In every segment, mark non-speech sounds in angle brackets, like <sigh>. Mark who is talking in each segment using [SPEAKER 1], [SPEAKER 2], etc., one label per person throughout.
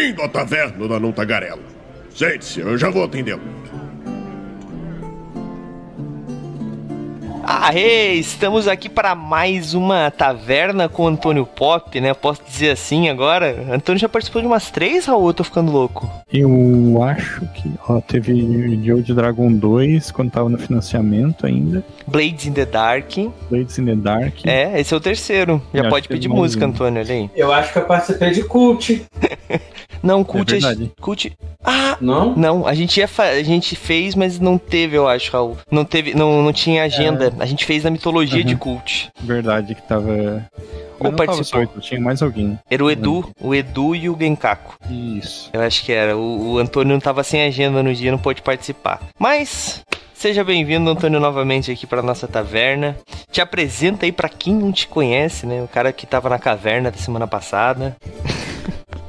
[SPEAKER 1] Bem-vindo à taverna da Não Tagarela. Sente-se, eu já vou atendê-lo.
[SPEAKER 2] Aê, estamos aqui para mais uma taverna com Antônio Pop, né? Posso dizer assim agora? Antônio já participou de umas três, Raul? Eu tô ficando louco.
[SPEAKER 3] Eu acho que, ó, teve Joe de Dragon 2 quando tava no financiamento ainda.
[SPEAKER 2] Blades in the Dark.
[SPEAKER 3] Blades in the Dark.
[SPEAKER 2] É, esse é o terceiro. Já
[SPEAKER 3] Eu
[SPEAKER 2] pode
[SPEAKER 3] que
[SPEAKER 2] pedir música. Antônio, olha aí.
[SPEAKER 4] Eu acho que eu participei de cult.
[SPEAKER 2] Não, Cult.
[SPEAKER 3] É verdade.
[SPEAKER 2] Cult. Ah!
[SPEAKER 4] Não?
[SPEAKER 2] Não, a gente, ia fa- a gente fez, mas não teve, eu acho, Raul. Não teve, não, não tinha agenda. A gente fez na mitologia
[SPEAKER 3] Uhum.
[SPEAKER 2] de Cult.
[SPEAKER 3] Verdade que tava.
[SPEAKER 2] Ou
[SPEAKER 3] tava
[SPEAKER 2] participou.
[SPEAKER 3] só, tinha mais alguém.
[SPEAKER 2] Era o Edu, o Edu e o Genkaku.
[SPEAKER 3] Isso.
[SPEAKER 2] Eu acho que era. O, o Antônio não tava sem agenda no dia, não pôde participar. Mas. Seja bem-vindo, Antônio, novamente aqui para nossa taverna. Te apresenta aí para quem não te conhece, né? O cara que tava na caverna da semana passada. <laughs>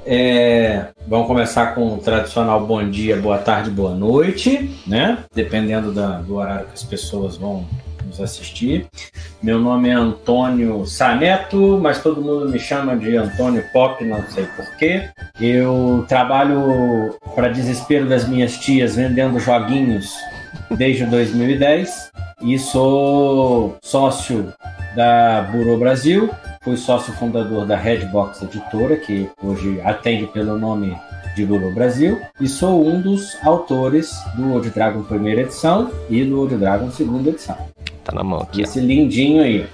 [SPEAKER 4] É, vamos começar com o tradicional bom dia, boa tarde, boa noite, né? Dependendo da- do horário que as pessoas vão nos assistir. Meu nome é Antônio Saneto, mas todo mundo me chama de Antônio Pop, não sei porquê. Eu trabalho, para desespero das minhas tias, vendendo joguinhos desde 2010 e sou sócio da Burô Brasil, fui sócio fundador da Redbox Editora, que hoje atende pelo nome de Burô Brasil, e sou um dos autores do Old Dragon primeira edição e do Old Dragon segunda edição.
[SPEAKER 2] Tá na mão aqui, ó.
[SPEAKER 4] Esse lindinho aí.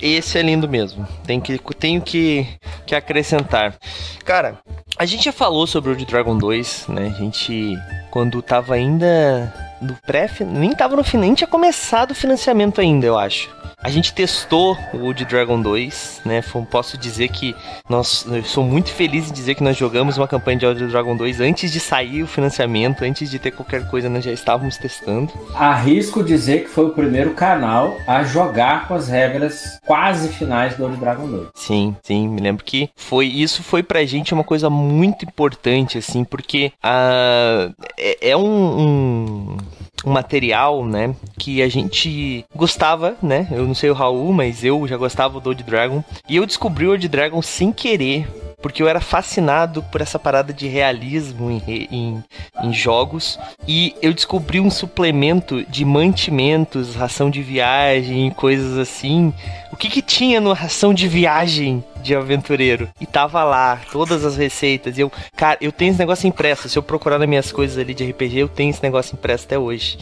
[SPEAKER 2] Esse é lindo mesmo. Tem que, tenho que, que acrescentar. Cara, a gente já falou sobre o de Dragon 2, né? A gente, quando tava ainda no pré nem tava no nem tinha começado o financiamento ainda, eu acho. A gente testou o Old Dragon 2, né? Posso dizer que nós, eu sou muito feliz em dizer que nós jogamos uma campanha de Old Dragon 2 antes de sair o financiamento, antes de ter qualquer coisa, nós já estávamos testando.
[SPEAKER 4] Arrisco dizer que foi o primeiro canal a jogar com as regras quase finais do Old Dragon 2.
[SPEAKER 2] Sim, sim, me lembro que foi isso foi pra gente uma coisa muito importante, assim, porque ah, é, é um, um, um material, né, que a gente gostava, né, eu não sei o Raul, mas eu já gostava do Old Dragon, e eu descobri o Old Dragon sem querer, porque eu era fascinado por essa parada de realismo em, em, em jogos, e eu descobri um suplemento de mantimentos, ração de viagem, coisas assim, o que que tinha no ração de viagem de aventureiro? E tava lá, todas as receitas. E eu, cara, eu tenho esse negócio impresso. Se eu procurar nas minhas coisas ali de RPG, eu tenho esse negócio impresso até hoje.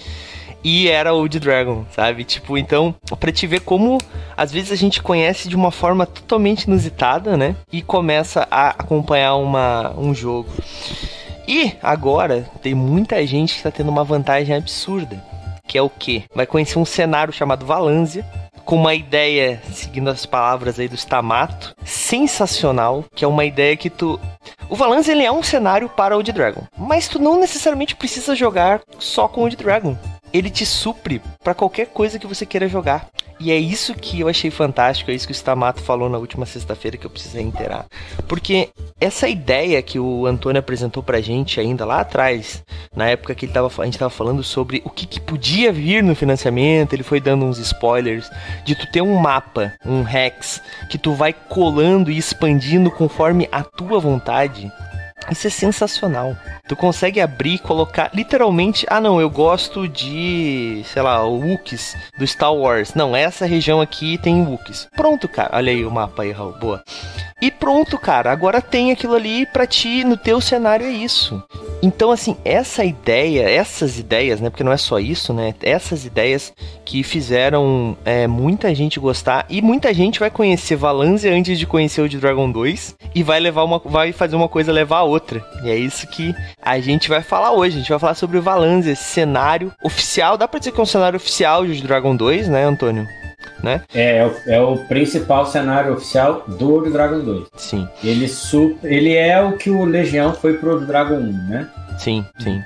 [SPEAKER 2] E era Old Dragon, sabe? Tipo, então, pra te ver como às vezes a gente conhece de uma forma totalmente inusitada, né? E começa a acompanhar uma, um jogo. E agora tem muita gente que tá tendo uma vantagem absurda. Que é o quê? Vai conhecer um cenário chamado Valância, com uma ideia, seguindo as palavras aí do Stamato, sensacional, que é uma ideia que tu... O Valância, ele é um cenário para Old Dragon, mas tu não necessariamente precisa jogar só com Old Dragon. Ele te supre para qualquer coisa que você queira jogar. E é isso que eu achei fantástico, é isso que o Stamato falou na última sexta-feira que eu precisei inteirar. Porque essa ideia que o Antônio apresentou pra gente ainda lá atrás, na época que ele tava, a gente tava falando sobre o que, que podia vir no financiamento, ele foi dando uns spoilers, de tu ter um mapa, um hex, que tu vai colando e expandindo conforme a tua vontade. Isso é sensacional. Tu consegue abrir e colocar literalmente, ah não, eu gosto de, sei lá, Wookiees do Star Wars. Não, essa região aqui tem Wookiees. Pronto, cara. Olha aí o mapa aí, Raul. Boa. E pronto, cara. Agora tem aquilo ali pra ti, no teu cenário é isso. Então, assim, essa ideia, essas ideias, né? Porque não é só isso, né? Essas ideias que fizeram é, muita gente gostar e muita gente vai conhecer Valanzia antes de conhecer o de Dragon 2 e vai levar uma, vai fazer uma coisa levar a outra. E é isso que a gente vai falar hoje. A gente vai falar sobre o Valanzia, esse cenário oficial. Dá pra dizer que é um cenário oficial de Dragon 2, né, Antônio? Né?
[SPEAKER 4] É, é o, é o principal cenário oficial do Old Dragon 2.
[SPEAKER 2] Sim.
[SPEAKER 4] Ele, su- ele é o que o Legião foi pro Old Dragon 1, né?
[SPEAKER 2] Sim, sim.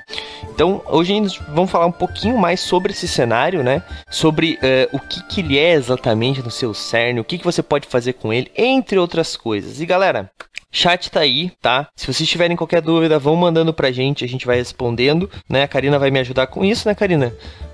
[SPEAKER 2] Então, hoje nós vamos falar um pouquinho mais sobre esse cenário, né? Sobre eh, o que, que ele é exatamente no seu cerne, o que, que você pode fazer com ele, entre outras coisas. E galera, chat tá aí, tá? Se vocês tiverem qualquer dúvida, vão mandando pra gente, a gente vai respondendo, né? A Karina vai me ajudar com isso, né, Karina?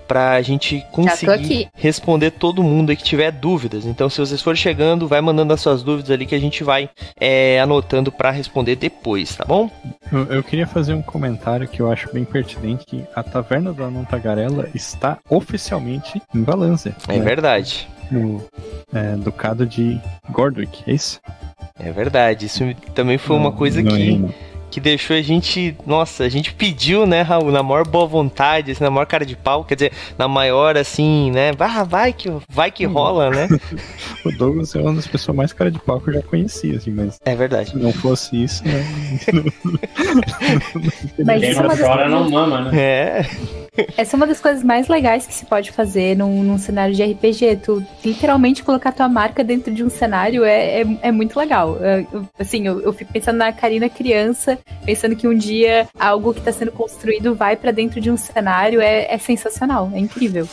[SPEAKER 2] pra gente conseguir responder todo mundo aí que tiver dúvidas. Então, se vocês forem chegando, vai mandando as suas dúvidas ali que a gente vai é, anotando para responder depois, tá bom?
[SPEAKER 3] Eu, eu, queria fazer um comentário que eu acho bem pertinente, que a Taverna da Não Tagarela está oficialmente em Valência.
[SPEAKER 2] É né? verdade.
[SPEAKER 3] No é, Ducado de Gordwick, é isso?
[SPEAKER 2] É verdade, isso também foi uma coisa que... Reino que deixou a gente. Nossa, a gente pediu, né, Raul, na maior boa vontade, assim, na maior cara de pau, quer dizer, na maior, assim, né? Ah, vai que, vai que rola, né? <laughs>
[SPEAKER 3] o Douglas é uma das pessoas mais cara de pau que eu já conhecia, assim, mas.
[SPEAKER 2] É verdade.
[SPEAKER 3] Se não fosse isso, né? <laughs> <laughs>
[SPEAKER 4] mas Quem não chora não mama, né?
[SPEAKER 2] É.
[SPEAKER 5] Essa é uma das coisas mais legais que se pode fazer num, num cenário de RPG. Tu literalmente colocar tua marca dentro de um cenário é, é, é muito legal. Eu, assim, eu, eu, fico pensando na Karina criança, pensando que um dia algo que está sendo construído vai para dentro de um cenário. É, é sensacional, é incrível.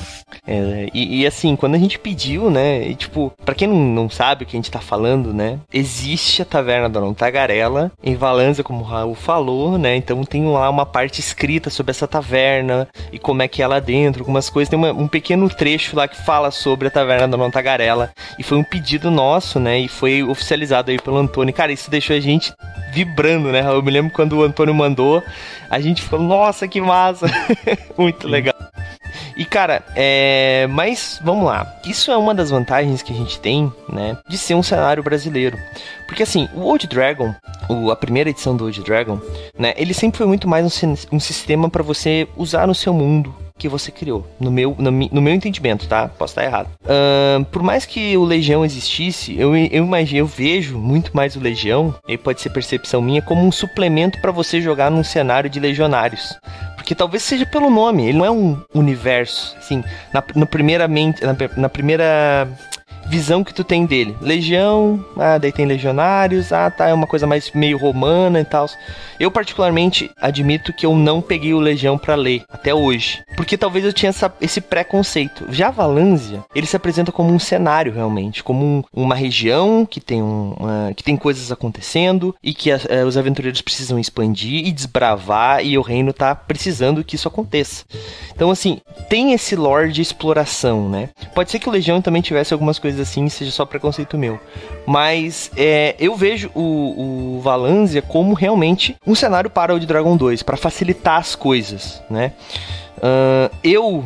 [SPEAKER 2] É, e, e, assim, quando a gente pediu, né? E, tipo, pra quem não, não sabe o que a gente tá falando, né? Existe a Taverna da Tagarela em Valanza, como o Raul falou, né? Então tem lá uma parte escrita sobre essa taverna e como é que é lá dentro, algumas coisas. Tem uma, um pequeno trecho lá que fala sobre a Taverna da Montagarela. E foi um pedido nosso, né? E foi oficializado aí pelo Antônio. Cara, isso deixou a gente vibrando, né? Eu me lembro quando o Antônio mandou, a gente ficou, nossa, que massa! <laughs> Muito legal. E cara, é. Mas vamos lá. Isso é uma das vantagens que a gente tem, né? De ser um cenário brasileiro. Porque assim, o Old Dragon, o, a primeira edição do Old Dragon, né? Ele sempre foi muito mais um, um sistema para você usar no seu mundo que você criou, no meu, no, no meu entendimento, tá? Posso estar errado. Uh, por mais que o Legião existisse, eu, eu imagino, eu vejo muito mais o Legião, e pode ser percepção minha, como um suplemento para você jogar num cenário de legionários. Porque talvez seja pelo nome, ele não é um universo, assim, na, no primeiramente, na, na primeira visão que tu tem dele. Legião, ah, daí tem legionários, ah, tá, é uma coisa mais meio romana e tal. Eu particularmente admito que eu não peguei o Legião para ler até hoje, porque talvez eu tinha essa, esse preconceito. Já Valânzia, ele se apresenta como um cenário realmente, como um, uma região que tem um, que tem coisas acontecendo e que a, os aventureiros precisam expandir e desbravar e o reino tá precisando que isso aconteça. Então assim, tem esse lore de exploração, né? Pode ser que o Legião também tivesse algumas coisas assim, seja só preconceito meu. Mas é, eu vejo o, o Valanzia como realmente um cenário para o de Dragon 2, para facilitar as coisas, né? Uh, eu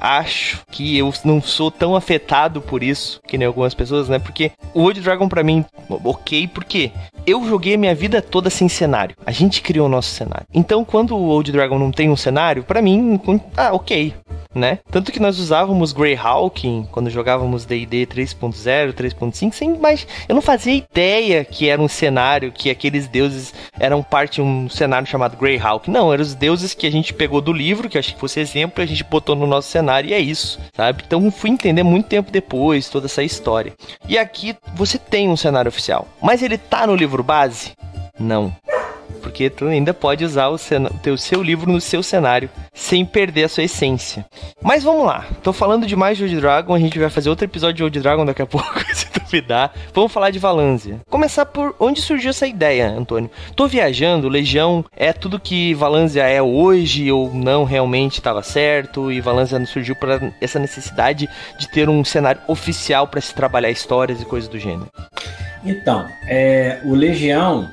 [SPEAKER 2] acho que eu não sou tão afetado por isso que nem algumas pessoas, né? Porque o Old Dragon para mim, ok, porque eu joguei a minha vida toda sem cenário. A gente criou o nosso cenário. Então, quando o Old Dragon não tem um cenário, para mim, ah, ok, né? Tanto que nós usávamos Greyhawk quando jogávamos D&D 3.0, 3.5, sem mais, eu não fazia ideia que era um cenário, que aqueles deuses eram parte de um cenário chamado Greyhawk. Não, eram os deuses que a gente pegou do livro, que acho que fosse exemplo, e a gente botou no nosso cenário e é isso, sabe? Então fui entender muito tempo depois toda essa história. E aqui você tem um cenário oficial, mas ele tá no livro base? Não porque tu ainda pode usar o, o seu livro no seu cenário sem perder a sua essência. Mas vamos lá, tô falando demais de Old Dragon, a gente vai fazer outro episódio de Old Dragon daqui a <laughs> pouco, se duvidar. Vamos falar de Valanzia. Começar por onde surgiu essa ideia, Antônio? Tô viajando, Legião é tudo que Valanzia é hoje ou não realmente estava certo e Valanzia surgiu por essa necessidade de ter um cenário oficial para se trabalhar histórias e coisas do gênero.
[SPEAKER 4] Então, é, o Legião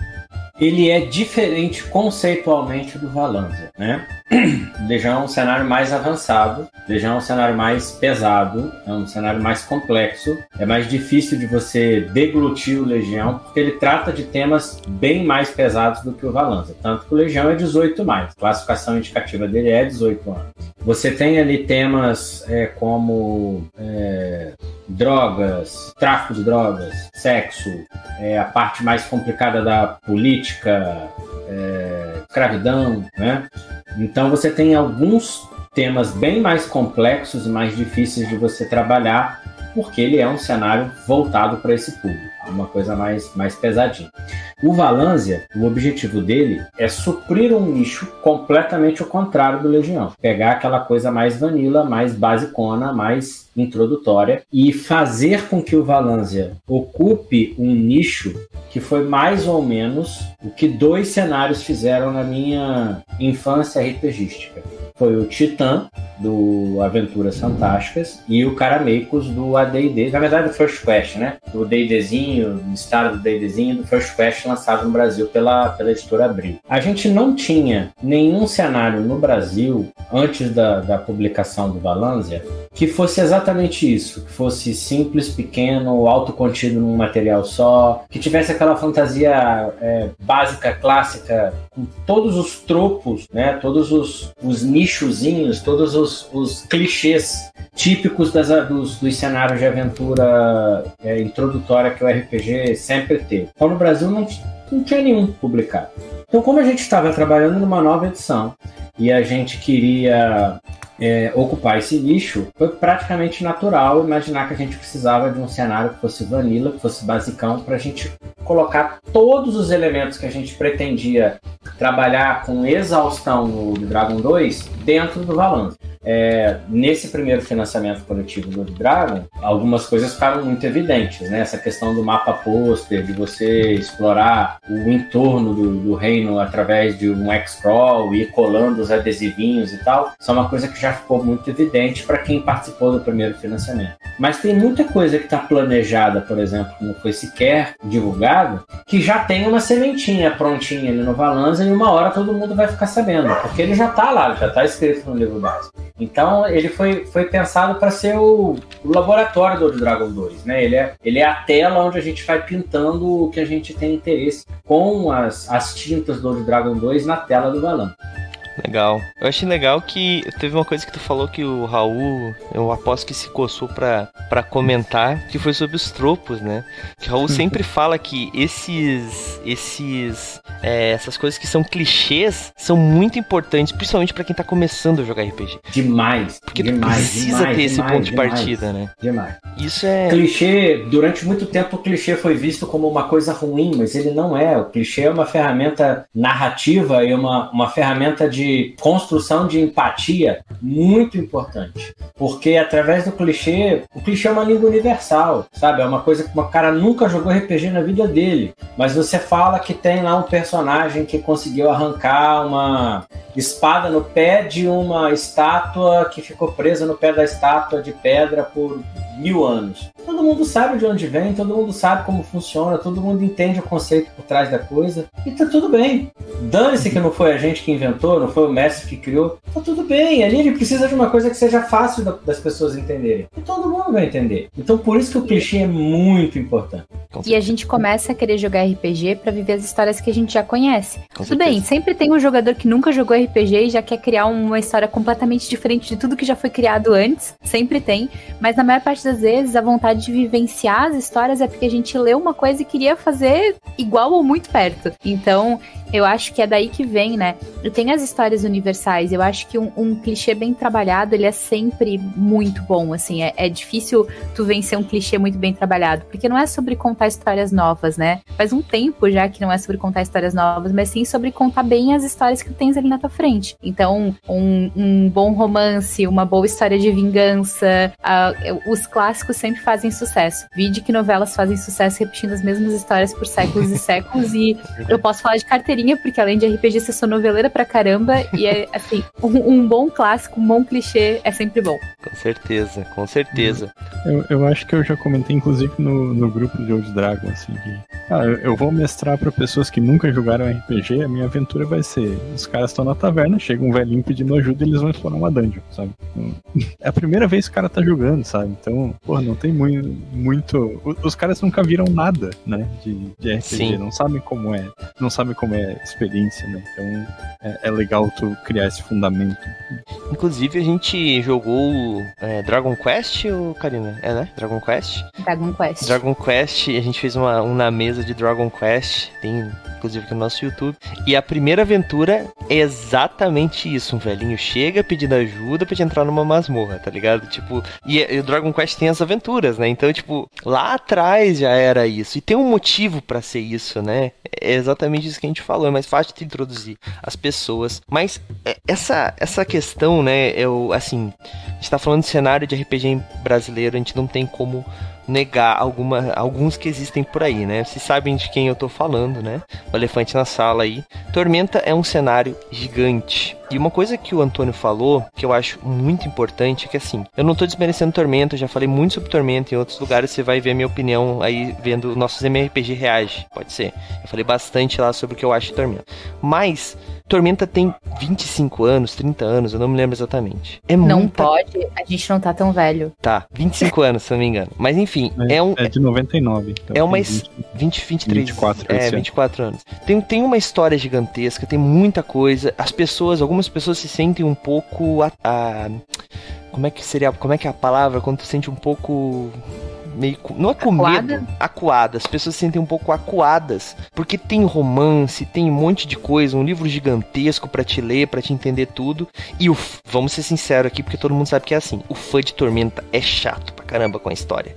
[SPEAKER 4] ele é diferente conceitualmente do Valanza, né? <clears throat> Legião é um cenário mais avançado, Legião é um cenário mais pesado, é um cenário mais complexo, é mais difícil de você deglutir o Legião, porque ele trata de temas bem mais pesados do que o Valanza. Tanto que o Legião é 18 mais, a classificação indicativa dele é 18 anos. Você tem ali temas é, como é, drogas, tráfico de drogas, sexo, é, a parte mais complicada da política, é, escravidão, né? Então você tem alguns temas bem mais complexos e mais difíceis de você trabalhar, porque ele é um cenário voltado para esse público uma coisa mais, mais pesadinha. O Valanzia, o objetivo dele é suprir um nicho completamente ao contrário do Legião. Pegar aquela coisa mais vanilla, mais basicona, mais introdutória e fazer com que o Valanzia ocupe um nicho que foi mais ou menos o que dois cenários fizeram na minha infância RPGística. Foi o Titã do Aventuras Fantásticas, e o Caramecos do AD&D, na verdade do First Quest, né? Do D&Dzinho, do estado do D&Dzinho, do First Quest lançado no Brasil pela, pela editora Abril. A gente não tinha nenhum cenário no Brasil, antes da, da publicação do Valanzia, que fosse exatamente isso, que fosse simples, pequeno, autocontido num material só, que tivesse aquela fantasia é, básica, clássica, com todos os tropos, né, todos os, os nichozinhos, todos os, os clichês típicos das, dos, dos cenários de aventura é, introdutória que o RPG sempre teve. Então no Brasil não, não tinha nenhum publicado. Então, como a gente estava trabalhando numa nova edição e a gente queria é, ocupar esse nicho, foi praticamente natural imaginar que a gente precisava de um cenário que fosse vanilla, que fosse basicão, para a gente colocar todos os elementos que a gente pretendia trabalhar com exaustão no Dragon 2 dentro do Valance. É, nesse primeiro financiamento coletivo do Dragon, algumas coisas ficaram muito evidentes, né? Essa questão do mapa pôster, de você explorar o entorno do, do reino através de um X-Crawl e ir colando os adesivinhos e tal, são uma coisa que já ficou muito evidente para quem participou do primeiro financiamento. Mas tem muita coisa que está planejada, por exemplo, que não foi sequer divulgado, que já tem uma sementinha prontinha ali no Valanza e uma hora todo mundo vai ficar sabendo, porque ele já está lá, já está escrito no livro básico. Então ele foi, foi pensado para ser o, o, laboratório do Dragon 2, né? Ele é, ele é a tela onde a gente vai pintando o que a gente tem interesse com as, as tintas do Dragon 2 na tela do Valan.
[SPEAKER 2] Legal. Eu achei legal que teve uma coisa que tu falou que o Raul, eu aposto que se coçou pra, pra comentar, que foi sobre os tropos, né? Que o Raul <laughs> sempre fala que esses. esses. É, essas coisas que são clichês são muito importantes, principalmente para quem tá começando a jogar RPG.
[SPEAKER 4] Demais.
[SPEAKER 2] Porque
[SPEAKER 4] demais,
[SPEAKER 2] tu precisa
[SPEAKER 4] demais,
[SPEAKER 2] ter esse
[SPEAKER 4] demais,
[SPEAKER 2] ponto de partida, né?
[SPEAKER 4] Demais.
[SPEAKER 2] Isso é.
[SPEAKER 4] Clichê, durante muito tempo o clichê foi visto como uma coisa ruim, mas ele não é. O clichê é uma ferramenta narrativa e uma, uma ferramenta de construção de empatia muito importante. Porque através do clichê, o clichê é uma língua universal, sabe? É uma coisa que o cara nunca jogou RPG na vida dele. Mas você fala que tem lá um personagem que conseguiu arrancar uma espada no pé de uma estátua que ficou presa no pé da estátua de pedra por mil anos. Todo mundo sabe de onde vem, todo mundo sabe como funciona, todo mundo entende o conceito por trás da coisa e tá tudo bem. Dane-se que não foi a gente que inventou, não foi o mestre que criou, tá tudo bem. Ali ele precisa de uma coisa que seja fácil das pessoas entenderem. E todo mundo vai entender. Então por isso que o clichê é muito importante.
[SPEAKER 5] E a gente começa a querer jogar RPG para viver as histórias que a gente já conhece.
[SPEAKER 2] Com
[SPEAKER 5] tudo bem, sempre tem um jogador que nunca jogou RPG e já quer criar uma história completamente diferente de tudo que já foi criado antes. Sempre tem. Mas na maior parte das vezes a vontade de vivenciar as histórias é porque a gente leu uma coisa e queria fazer igual ou muito perto. Então, eu acho que é daí que vem, né? E tem as histórias universais. Eu acho que um, um clichê bem trabalhado, ele é sempre muito bom, assim. É, é difícil tu vencer um clichê muito bem trabalhado, porque não é sobre contar histórias novas, né? Faz um tempo já que não é sobre contar histórias novas, mas sim sobre contar bem as histórias que tu tens ali na tua frente. Então, um, um bom romance, uma boa história de vingança, ah, os clássicos sempre fazem sucesso. Vide que novelas fazem sucesso repetindo as mesmas histórias por séculos e <laughs> séculos, e eu posso falar de carteirinha, porque além de RPG, você sou noveleira pra caramba, e é assim, um, um bom clássico, um bom clichê é sempre bom.
[SPEAKER 2] Com certeza, com certeza.
[SPEAKER 3] Eu, eu acho que eu já comentei, inclusive, no, no grupo de Old Dragon, assim, que ah, eu, vou mestrar pra pessoas que nunca jogaram RPG, a minha aventura vai ser: os caras estão na taverna, chega um velhinho pedindo ajuda e eles vão explorar uma dungeon, sabe? <laughs> É a primeira vez que o cara tá jogando, sabe? Então, porra, não tem muito. muito... Os caras nunca viram nada, né? De, de RPG,
[SPEAKER 2] Sim.
[SPEAKER 3] não sabem como é. Não sabem como é a experiência, né? Então é, é legal tu criar esse fundamento.
[SPEAKER 2] Inclusive, a gente jogou é, Dragon Quest, ou Karina? É, né? Dragon Quest?
[SPEAKER 5] Dragon Quest.
[SPEAKER 2] Dragon Quest, a gente fez uma, um na mesa de Dragon Quest, tem inclusive aqui no nosso YouTube. E a primeira aventura é exatamente isso: um velhinho chega pedindo ajuda pra te entrar numa masmorra, tá ligado? Tipo, e, e o Dragon Quest tem as aventuras, né? Então, tipo, lá atrás já era isso. E tem um motivo pra ser isso, né? É exatamente isso que a gente falou. É mais fácil de introduzir as pessoas. Mas é, essa, essa questão, né? Eu, assim, a gente tá falando de cenário de RPG brasileiro, a gente não tem como negar alguma, alguns que existem por aí, né? Vocês sabem de quem eu tô falando, né? O elefante na sala aí. Tormenta é um cenário gigante. E uma coisa que o Antônio falou, que eu acho muito importante, é que assim, eu não tô desmerecendo Tormenta, eu já falei muito sobre Tormenta em outros lugares, você vai ver a minha opinião aí vendo nossos MRPG Reage, pode ser. Eu falei bastante lá sobre o que eu acho de Tormenta. Mas Tormenta tem 25 anos, 30 anos, eu não me lembro exatamente. É
[SPEAKER 5] Não
[SPEAKER 2] muita...
[SPEAKER 5] pode, a gente não tá tão velho.
[SPEAKER 2] Tá, 25 anos, se não me engano. Mas enfim, é,
[SPEAKER 3] É,
[SPEAKER 2] um.
[SPEAKER 3] é de 99. Então
[SPEAKER 2] É uma
[SPEAKER 3] tem
[SPEAKER 2] es-
[SPEAKER 3] 20.
[SPEAKER 2] 20, 23.
[SPEAKER 3] 24
[SPEAKER 2] é,
[SPEAKER 3] esse ano.
[SPEAKER 2] 24 anos. Tem, tem uma história gigantesca, tem muita coisa. As pessoas, algumas pessoas se sentem um pouco. A, a- como é que seria. Como é que é a palavra? Quando tu sente um pouco. Meio, não é com
[SPEAKER 5] Acuada?
[SPEAKER 2] medo, acuadas. As pessoas se sentem um pouco acuadas, porque tem romance, tem um monte de coisa, um livro gigantesco pra te ler, pra te entender tudo. E o, vamos ser sinceros aqui, porque todo mundo sabe que é assim. O fã de Tormenta é chato pra caramba com a história.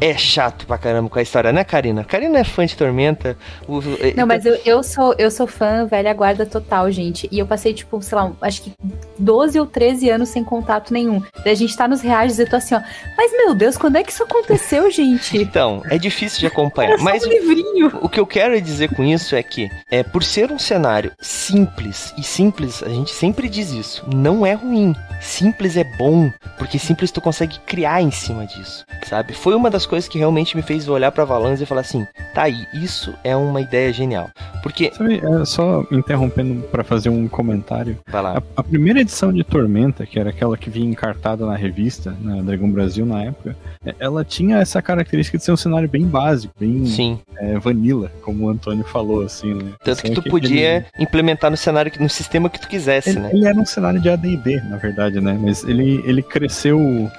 [SPEAKER 2] É chato pra caramba com a história, né, Karina? Karina é fã de Tormenta. o-
[SPEAKER 5] Não, mas eu, eu sou eu sou fã velha guarda total, gente. E eu passei, tipo, sei lá, acho que 12 ou 13 anos sem contato nenhum. Daí a gente tá nos reais e eu tô assim, ó. Mas meu Deus, quando é que isso aconteceu, <laughs> gente?
[SPEAKER 2] Então, é difícil de acompanhar. Mas
[SPEAKER 5] um livrinho.
[SPEAKER 2] o que eu quero dizer com isso é que, é, por ser um cenário simples, e simples, a gente sempre diz isso, não é ruim. Simples é bom, porque simples tu consegue criar em cima disso, sabe? Foi uma das coisas que realmente me fez olhar pra Valance e falar assim, tá aí, isso é uma ideia genial. Porque,
[SPEAKER 3] Sabe, é, só interrompendo pra fazer um comentário.
[SPEAKER 2] vai lá,
[SPEAKER 3] A, a primeira edição de Tormenta, que era aquela que vinha encartada na revista, na Dragão Brasil na época, é, ela tinha essa característica de ser um cenário bem básico, bem
[SPEAKER 2] sim.
[SPEAKER 3] é, vanilla, como o Antônio falou, assim, né?
[SPEAKER 2] Tanto que tu
[SPEAKER 3] ele-
[SPEAKER 2] podia implementar no cenário, que- no sistema que tu quisesse,
[SPEAKER 3] Ele,
[SPEAKER 2] né?
[SPEAKER 3] ele era um cenário de AD&D, na verdade, né? Mas ele, ele cresceu...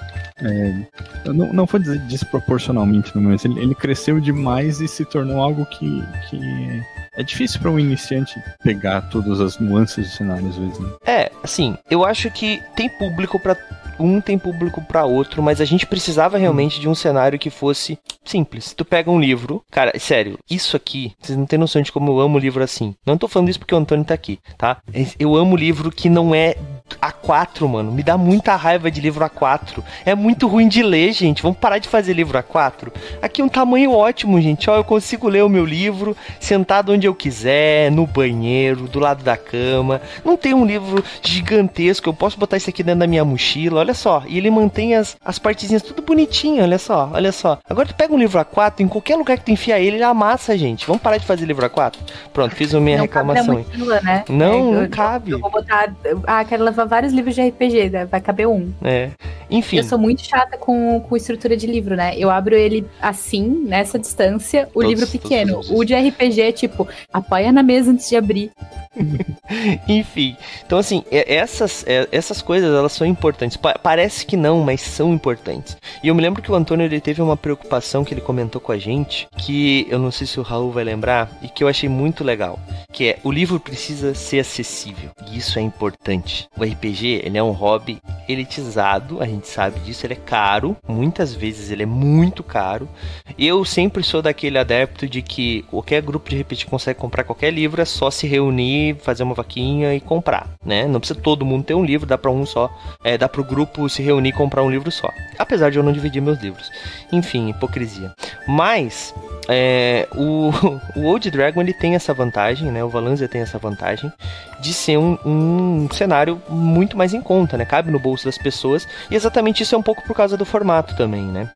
[SPEAKER 3] é, não, não dizer desproporcionalmente, mas ele, ele cresceu demais e se tornou algo que, que é difícil para um iniciante pegar todas as nuances do cenário, às vezes, né?
[SPEAKER 2] É, assim, eu acho que tem público pra um, tem público pra outro, mas a gente precisava realmente de um cenário que fosse simples. Tu pega um livro, cara, sério, isso aqui, vocês não têm noção de como eu amo livro assim. Não tô falando isso porque o Antônio tá aqui, tá? Eu amo livro que não é A4, mano. Me dá muita raiva de livro A4. É muito ruim de ler, gente. Vamos parar de fazer livro A4. Aqui é um tamanho ótimo, gente. Ó, eu consigo ler o meu livro sentado onde eu quiser, no banheiro, do lado da cama. Não tem um livro gigantesco. Eu posso botar isso aqui dentro da minha mochila, olha só. E ele mantém as, as partezinhas tudo bonitinho, olha só, olha só. Agora tu pega um livro A4, em qualquer lugar que tu enfia ele, ele amassa, gente. Vamos parar de fazer livro A4? Pronto, fiz a minha
[SPEAKER 5] não cabe na
[SPEAKER 2] reclamação
[SPEAKER 5] mochila, né?
[SPEAKER 2] Não,
[SPEAKER 5] É,
[SPEAKER 2] não
[SPEAKER 5] eu-
[SPEAKER 2] cabe.
[SPEAKER 5] Eu vou botar. Ah, quero levar vários livros de RPG, né? vai caber um.
[SPEAKER 2] É. Enfim.
[SPEAKER 5] Eu sou muito chata com, com estrutura de livro, né? Eu abro ele assim, nessa distância, o
[SPEAKER 2] Todos-
[SPEAKER 5] livro
[SPEAKER 2] todos
[SPEAKER 5] pequeno. O de RPG é tipo, apoia na mesa antes de abrir. <laughs>
[SPEAKER 2] Enfim, então assim, essas, essas coisas elas são importantes. Pa- parece que não, mas são importantes. E eu me lembro que o Antônio ele teve uma preocupação que ele comentou com a gente, que eu não sei se o Raul vai lembrar, e que eu achei muito legal, que é o livro precisa ser acessível. E isso é importante. O RPG, ele é um hobby elitizado, a gente sabe disso, ele é caro, muitas vezes ele é muito caro. Eu sempre sou daquele adepto de que qualquer grupo de RPG consegue comprar qualquer livro, é só se reunir, fazer uma vaquinha e comprar, né? Não precisa todo mundo ter um livro, dá pra um só, é, dá pro grupo se reunir e comprar um livro só. Apesar de eu não dividir meus livros. Enfim, hipocrisia. Mas é, o, <laughs> o Old Dragon ele tem essa vantagem, né? O Valanzia tem essa vantagem de ser um, um cenário muito mais em conta, né? Cabe no bolso das pessoas. E exatamente isso é um pouco por causa do formato também, né?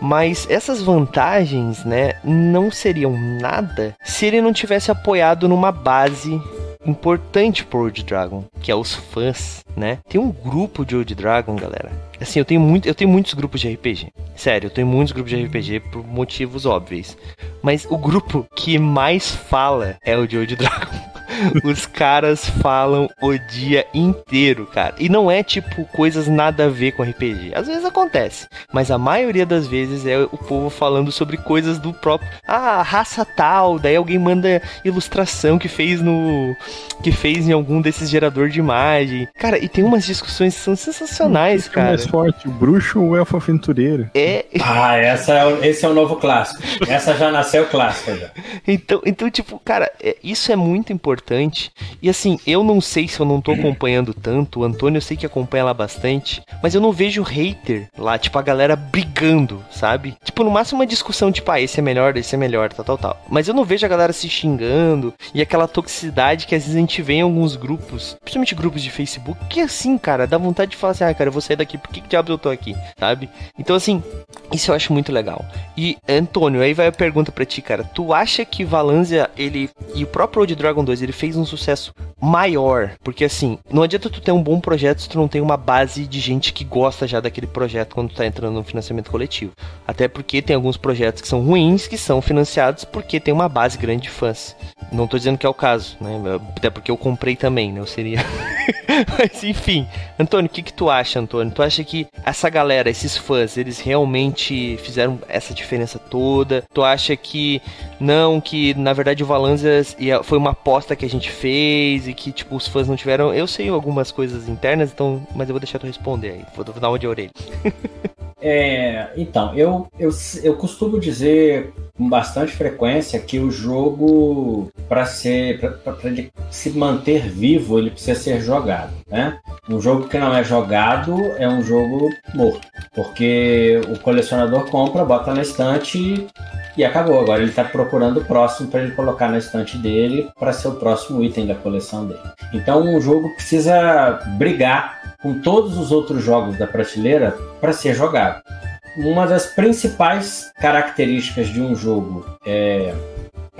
[SPEAKER 2] Mas essas vantagens, né, não seriam nada se ele não tivesse apoiado numa base importante pro Old Dragon, que é os fãs, né? Tem um grupo de Old Dragon, galera. Assim, eu tenho muito, eu tenho muitos grupos de RPG. Sério, eu tenho muitos grupos de RPG por motivos óbvios. Mas o grupo que mais fala é o de Old Dragon. Os caras falam o dia inteiro, cara. E não é tipo coisas nada a ver com RPG. Às vezes acontece, mas a maioria das vezes é o povo falando sobre coisas do próprio. Ah, raça tal. Daí alguém manda ilustração que fez no. que fez em algum desses gerador de imagem. Cara, e tem umas discussões que são sensacionais,
[SPEAKER 3] O que é mais
[SPEAKER 2] cara.
[SPEAKER 3] forte, o bruxo ou o elfo aventureiro?
[SPEAKER 2] É,
[SPEAKER 4] Ah, essa é esse é o novo clássico. Essa já nasceu clássica já. <laughs>
[SPEAKER 2] Então, então tipo, cara, é- isso é muito importante importante. E assim, eu não sei se eu não tô acompanhando tanto, o Antônio eu sei que acompanha lá bastante, mas eu não vejo hater lá, tipo, a galera brigando, sabe? Tipo, no máximo uma discussão, tipo, ah, esse é melhor, esse é melhor, tal, tal, tal. Mas eu não vejo a galera se xingando e aquela toxicidade que às vezes a gente vê em alguns grupos, principalmente grupos de Facebook, que assim, cara, dá vontade de falar assim, ah, cara, eu vou sair daqui, por que, que diabos eu tô aqui, sabe? Então, assim, isso eu acho muito legal. E, Antônio, aí vai a pergunta pra ti, cara. Tu acha que Valanzia, ele. E o próprio Old Dragon 2, ele fez um sucesso maior? Porque, assim, não adianta tu ter um bom projeto se tu não tem uma base de gente que gosta já daquele projeto quando tu tá entrando no financiamento coletivo. Até porque tem alguns projetos que são ruins, que são financiados porque tem uma base grande de fãs. Não tô dizendo que é o caso, né? Até porque eu comprei também, né? Eu seria. <laughs> Mas enfim. Antônio, o que, que tu acha, Antônio? Tu acha que essa galera, esses fãs, eles realmente fizeram essa diferença toda? Tu acha que não, que na verdade o Valanzas foi uma aposta que a gente fez e que, tipo, os fãs não tiveram. Eu sei algumas coisas internas, então. Mas eu vou deixar tu responder aí. Vou dar uma de orelha. <laughs>
[SPEAKER 4] É, então, eu, eu, eu costumo dizer com bastante frequência que o jogo, para se manter vivo, ele precisa ser jogado. Né? Um jogo que não é jogado é um jogo morto, porque o colecionador compra, bota na estante e acabou. Agora ele está procurando o próximo para ele colocar na estante dele para ser o próximo item da coleção dele. Então, um jogo precisa brigar com todos os outros jogos da prateleira para ser jogado. Uma das principais características de um jogo é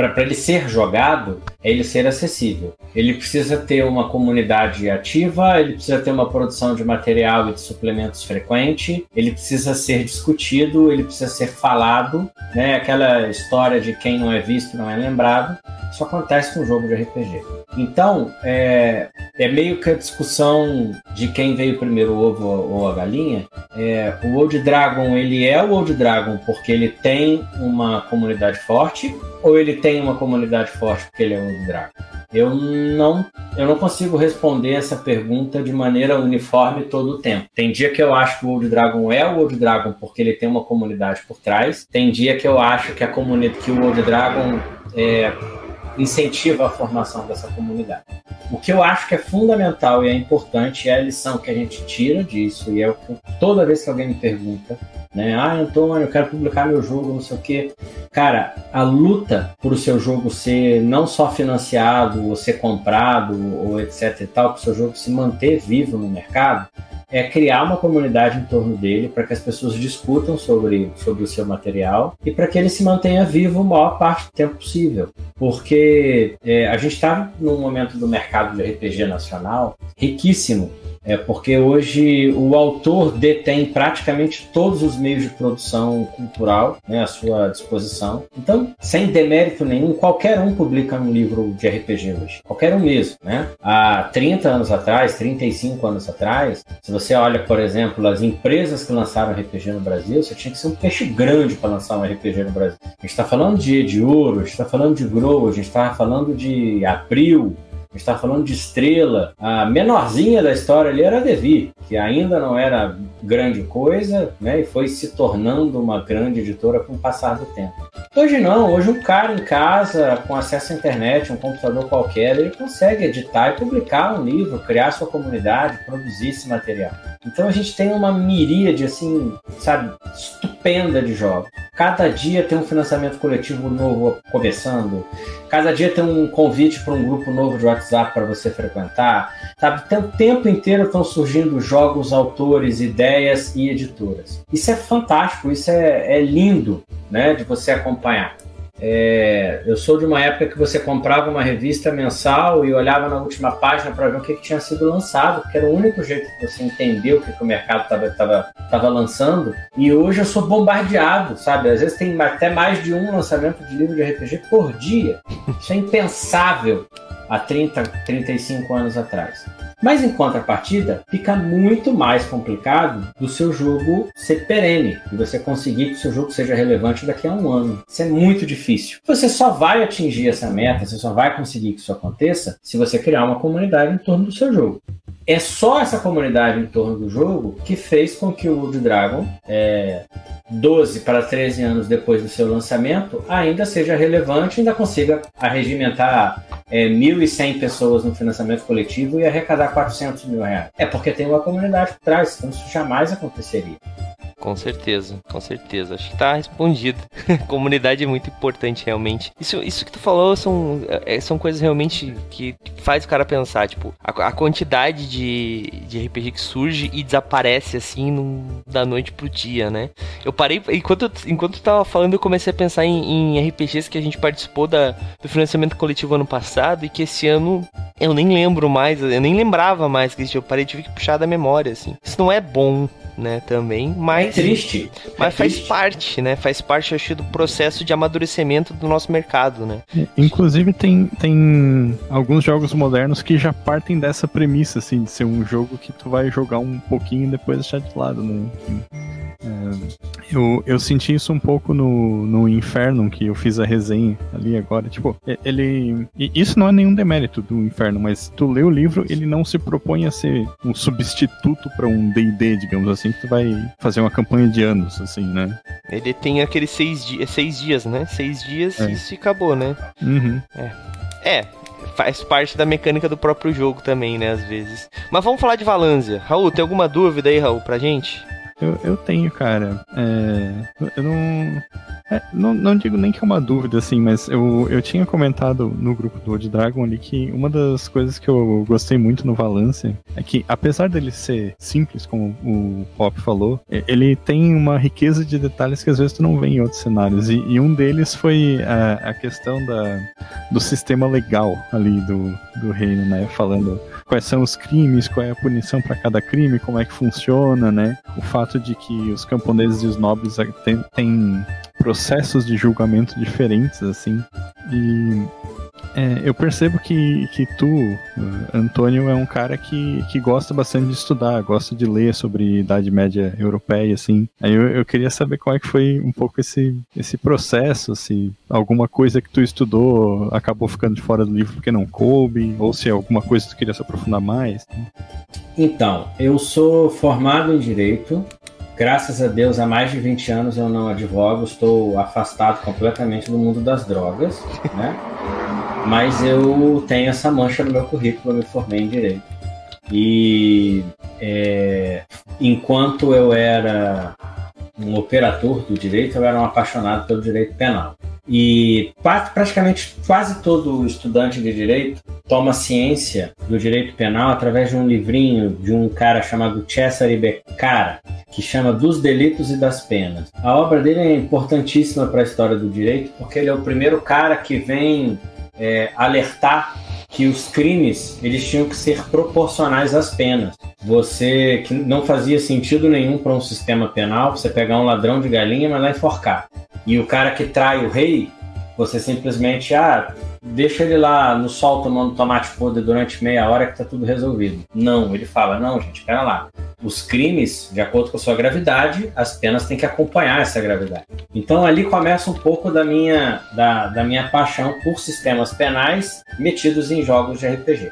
[SPEAKER 4] para ele ser jogado, é ele ser acessível. Ele precisa ter uma comunidade ativa, ele precisa ter uma produção de material e de suplementos frequente, ele precisa ser discutido, ele precisa ser falado, né? Aquela história de quem não é visto não é lembrado. Isso acontece com um jogo de RPG. Então, é, é meio que a discussão de quem veio primeiro, o ovo ou a galinha. É, o Old Dragon, ele é o Old Dragon porque ele tem uma comunidade forte, ou ele tem uma comunidade forte porque ele é um Dragon? Eu não, eu não consigo responder essa pergunta de maneira uniforme todo o tempo. Tem dia que eu acho que o Old Dragon é o Old Dragon porque ele tem uma comunidade por trás. Tem dia que eu acho que a comunidade que o Old Dragon é, incentiva a formação dessa comunidade. O que eu acho que é fundamental e é importante é a lição que a gente tira disso, e é o que toda vez que alguém me pergunta, né? Ah, Antônio, eu quero publicar meu jogo, não sei o quê. Cara, a luta por o seu jogo ser não só financiado, ou ser comprado, ou etc e tal, para o seu jogo se manter vivo no mercado, é criar uma comunidade em torno dele para que as pessoas discutam sobre, sobre o seu material e para que ele se mantenha vivo a maior parte do tempo possível. Porque é, a gente está num momento do mercado de RPG nacional riquíssimo é porque hoje o autor detém praticamente todos os meios de produção cultural né, à sua disposição. Então, sem demérito nenhum, qualquer um publica um livro de RPG hoje. Qualquer um mesmo. Né? Há 30 anos atrás, 35 anos atrás, se você olha, por exemplo, as empresas que lançaram RPG no Brasil, você tinha que ser um peixe grande para lançar um RPG no Brasil. A gente está falando de, de Ouro, a gente está falando de Grow, a gente está falando de Abril, a gente está falando de estrela. A menorzinha da história ali era a Devi, que ainda não era grande coisa, né? E foi se tornando uma grande editora com o passar do tempo. Hoje não, hoje um cara em casa, com acesso à internet, um computador qualquer, ele consegue editar e publicar um livro, criar sua comunidade, produzir esse material. Então a gente tem uma miríade, assim, sabe, estupenda de jogos. Cada dia tem um financiamento coletivo novo começando, cada dia tem um convite para um grupo novo de WhatsApp para você frequentar, sabe? O tempo inteiro estão surgindo jogos, autores, ideias e editoras. Isso é fantástico, isso é, é lindo, né, de você acompanhar. É, eu sou de uma época que você comprava uma revista mensal e olhava na última página para ver o que, que, tinha sido lançado, porque era o único jeito que você entender o que, que o mercado estava tava, tava lançando. E hoje eu sou bombardeado, sabe? Às vezes tem até mais de um lançamento de livro de RPG por dia. Isso é impensável há 30, 35 anos atrás. Mas em contrapartida, fica muito mais complicado do seu jogo ser perene e você conseguir que o seu jogo seja relevante daqui a um ano. Isso é muito difícil. Você só vai atingir essa meta, você só vai conseguir que isso aconteça se você criar uma comunidade em torno do seu jogo. É só essa comunidade em torno do jogo que fez com que o Wood Dragon é, 12 para 13 anos depois do seu lançamento, ainda seja relevante, ainda consiga arregimentar é, 1.100 pessoas no financiamento coletivo e arrecadar 400 mil reais. É porque tem uma comunidade por trás, então isso jamais aconteceria.
[SPEAKER 2] Com certeza, com certeza. Acho que tá respondido. <laughs> Comunidade é muito importante, realmente. Isso, isso que tu falou são, é, são coisas realmente que faz o cara pensar, tipo, a, a quantidade de, de RPG que surge e desaparece assim num, da noite pro dia, né? Eu parei, enquanto, enquanto tu tava falando, eu comecei a pensar em, em RPGs que a gente participou da, do financiamento coletivo ano passado e que esse ano eu nem lembro mais, eu nem lembrava mais que eu parei, tive que puxar da memória, assim. Isso não é bom, né, também, mas...
[SPEAKER 4] É triste.
[SPEAKER 2] Mas
[SPEAKER 4] é
[SPEAKER 2] faz
[SPEAKER 4] triste.
[SPEAKER 2] parte, né, faz parte, acho, do processo de amadurecimento do nosso mercado, né.
[SPEAKER 3] Inclusive tem, tem alguns jogos modernos que já partem dessa premissa, assim, de ser um jogo que tu vai jogar um pouquinho e depois deixar de lado, né. É, eu, eu senti isso um pouco no, no Inferno, que eu fiz a resenha ali agora. Tipo, ele. Isso não é nenhum demérito do Inferno, mas tu lê o livro, ele não se propõe a ser um substituto para um DD, digamos assim, que tu vai fazer uma campanha de anos, assim, né?
[SPEAKER 2] Ele tem aqueles seis, di seis dias, né? Seis dias
[SPEAKER 3] É.
[SPEAKER 2] e isso acabou, né?
[SPEAKER 3] Uhum.
[SPEAKER 2] É, faz parte da mecânica do próprio jogo também, né, às vezes. Mas vamos falar de Valanzia. Raul, tem alguma dúvida aí, Raul, pra gente?
[SPEAKER 3] Eu, eu tenho, cara. É, eu não, é, não. Não digo nem que é uma dúvida, assim, mas eu, eu tinha comentado no grupo do Old Dragon ali que uma das coisas que eu gostei muito no Valance é que, apesar dele ser simples, como o Pop falou, ele tem uma riqueza de detalhes que às vezes tu não vê em outros cenários. E, e um deles foi a, a questão da, do sistema legal ali do, do reino, né? Falando quais são os crimes, qual é a punição para cada crime, como é que funciona, né? O fato de que os camponeses e os nobres têm processos de julgamento diferentes, assim. E é, eu percebo que, que tu, Antônio, é um cara que, que gosta bastante de estudar, gosta de ler sobre Idade Média Europeia, assim. Aí eu, eu queria saber como é que foi um pouco esse, esse processo, se alguma coisa que tu estudou acabou ficando de fora do livro porque não coube, ou se é alguma coisa que tu queria se aprofundar mais.
[SPEAKER 4] Então, eu sou formado em Direito. Graças a Deus, há mais de 20 anos eu não advogo, estou afastado completamente do mundo das drogas, né? Mas eu tenho essa mancha no meu currículo, eu me formei em Direito. E é, enquanto eu era um operador do direito, eu era um apaixonado pelo direito penal. E pra- praticamente quase todo estudante de direito toma ciência do direito penal através de um livrinho de um cara chamado Cesare Beccara, que chama Dos Delitos e das Penas. A obra dele é importantíssima para a história do direito, porque ele é o primeiro cara que vem é, alertar que os crimes eles tinham que ser proporcionais às penas. Você que não fazia sentido nenhum para um sistema penal você pegar um ladrão de galinha e mandar enforcar. E o cara que trai o rei, você simplesmente ah, deixa ele lá no sol tomando tomate podre durante meia hora que tá tudo resolvido. Não, ele fala, não, gente, pera lá. Os crimes, de acordo com a sua gravidade, as penas têm que acompanhar essa gravidade. Então ali começa um pouco da minha, da, da minha paixão por sistemas penais metidos em jogos de RPG.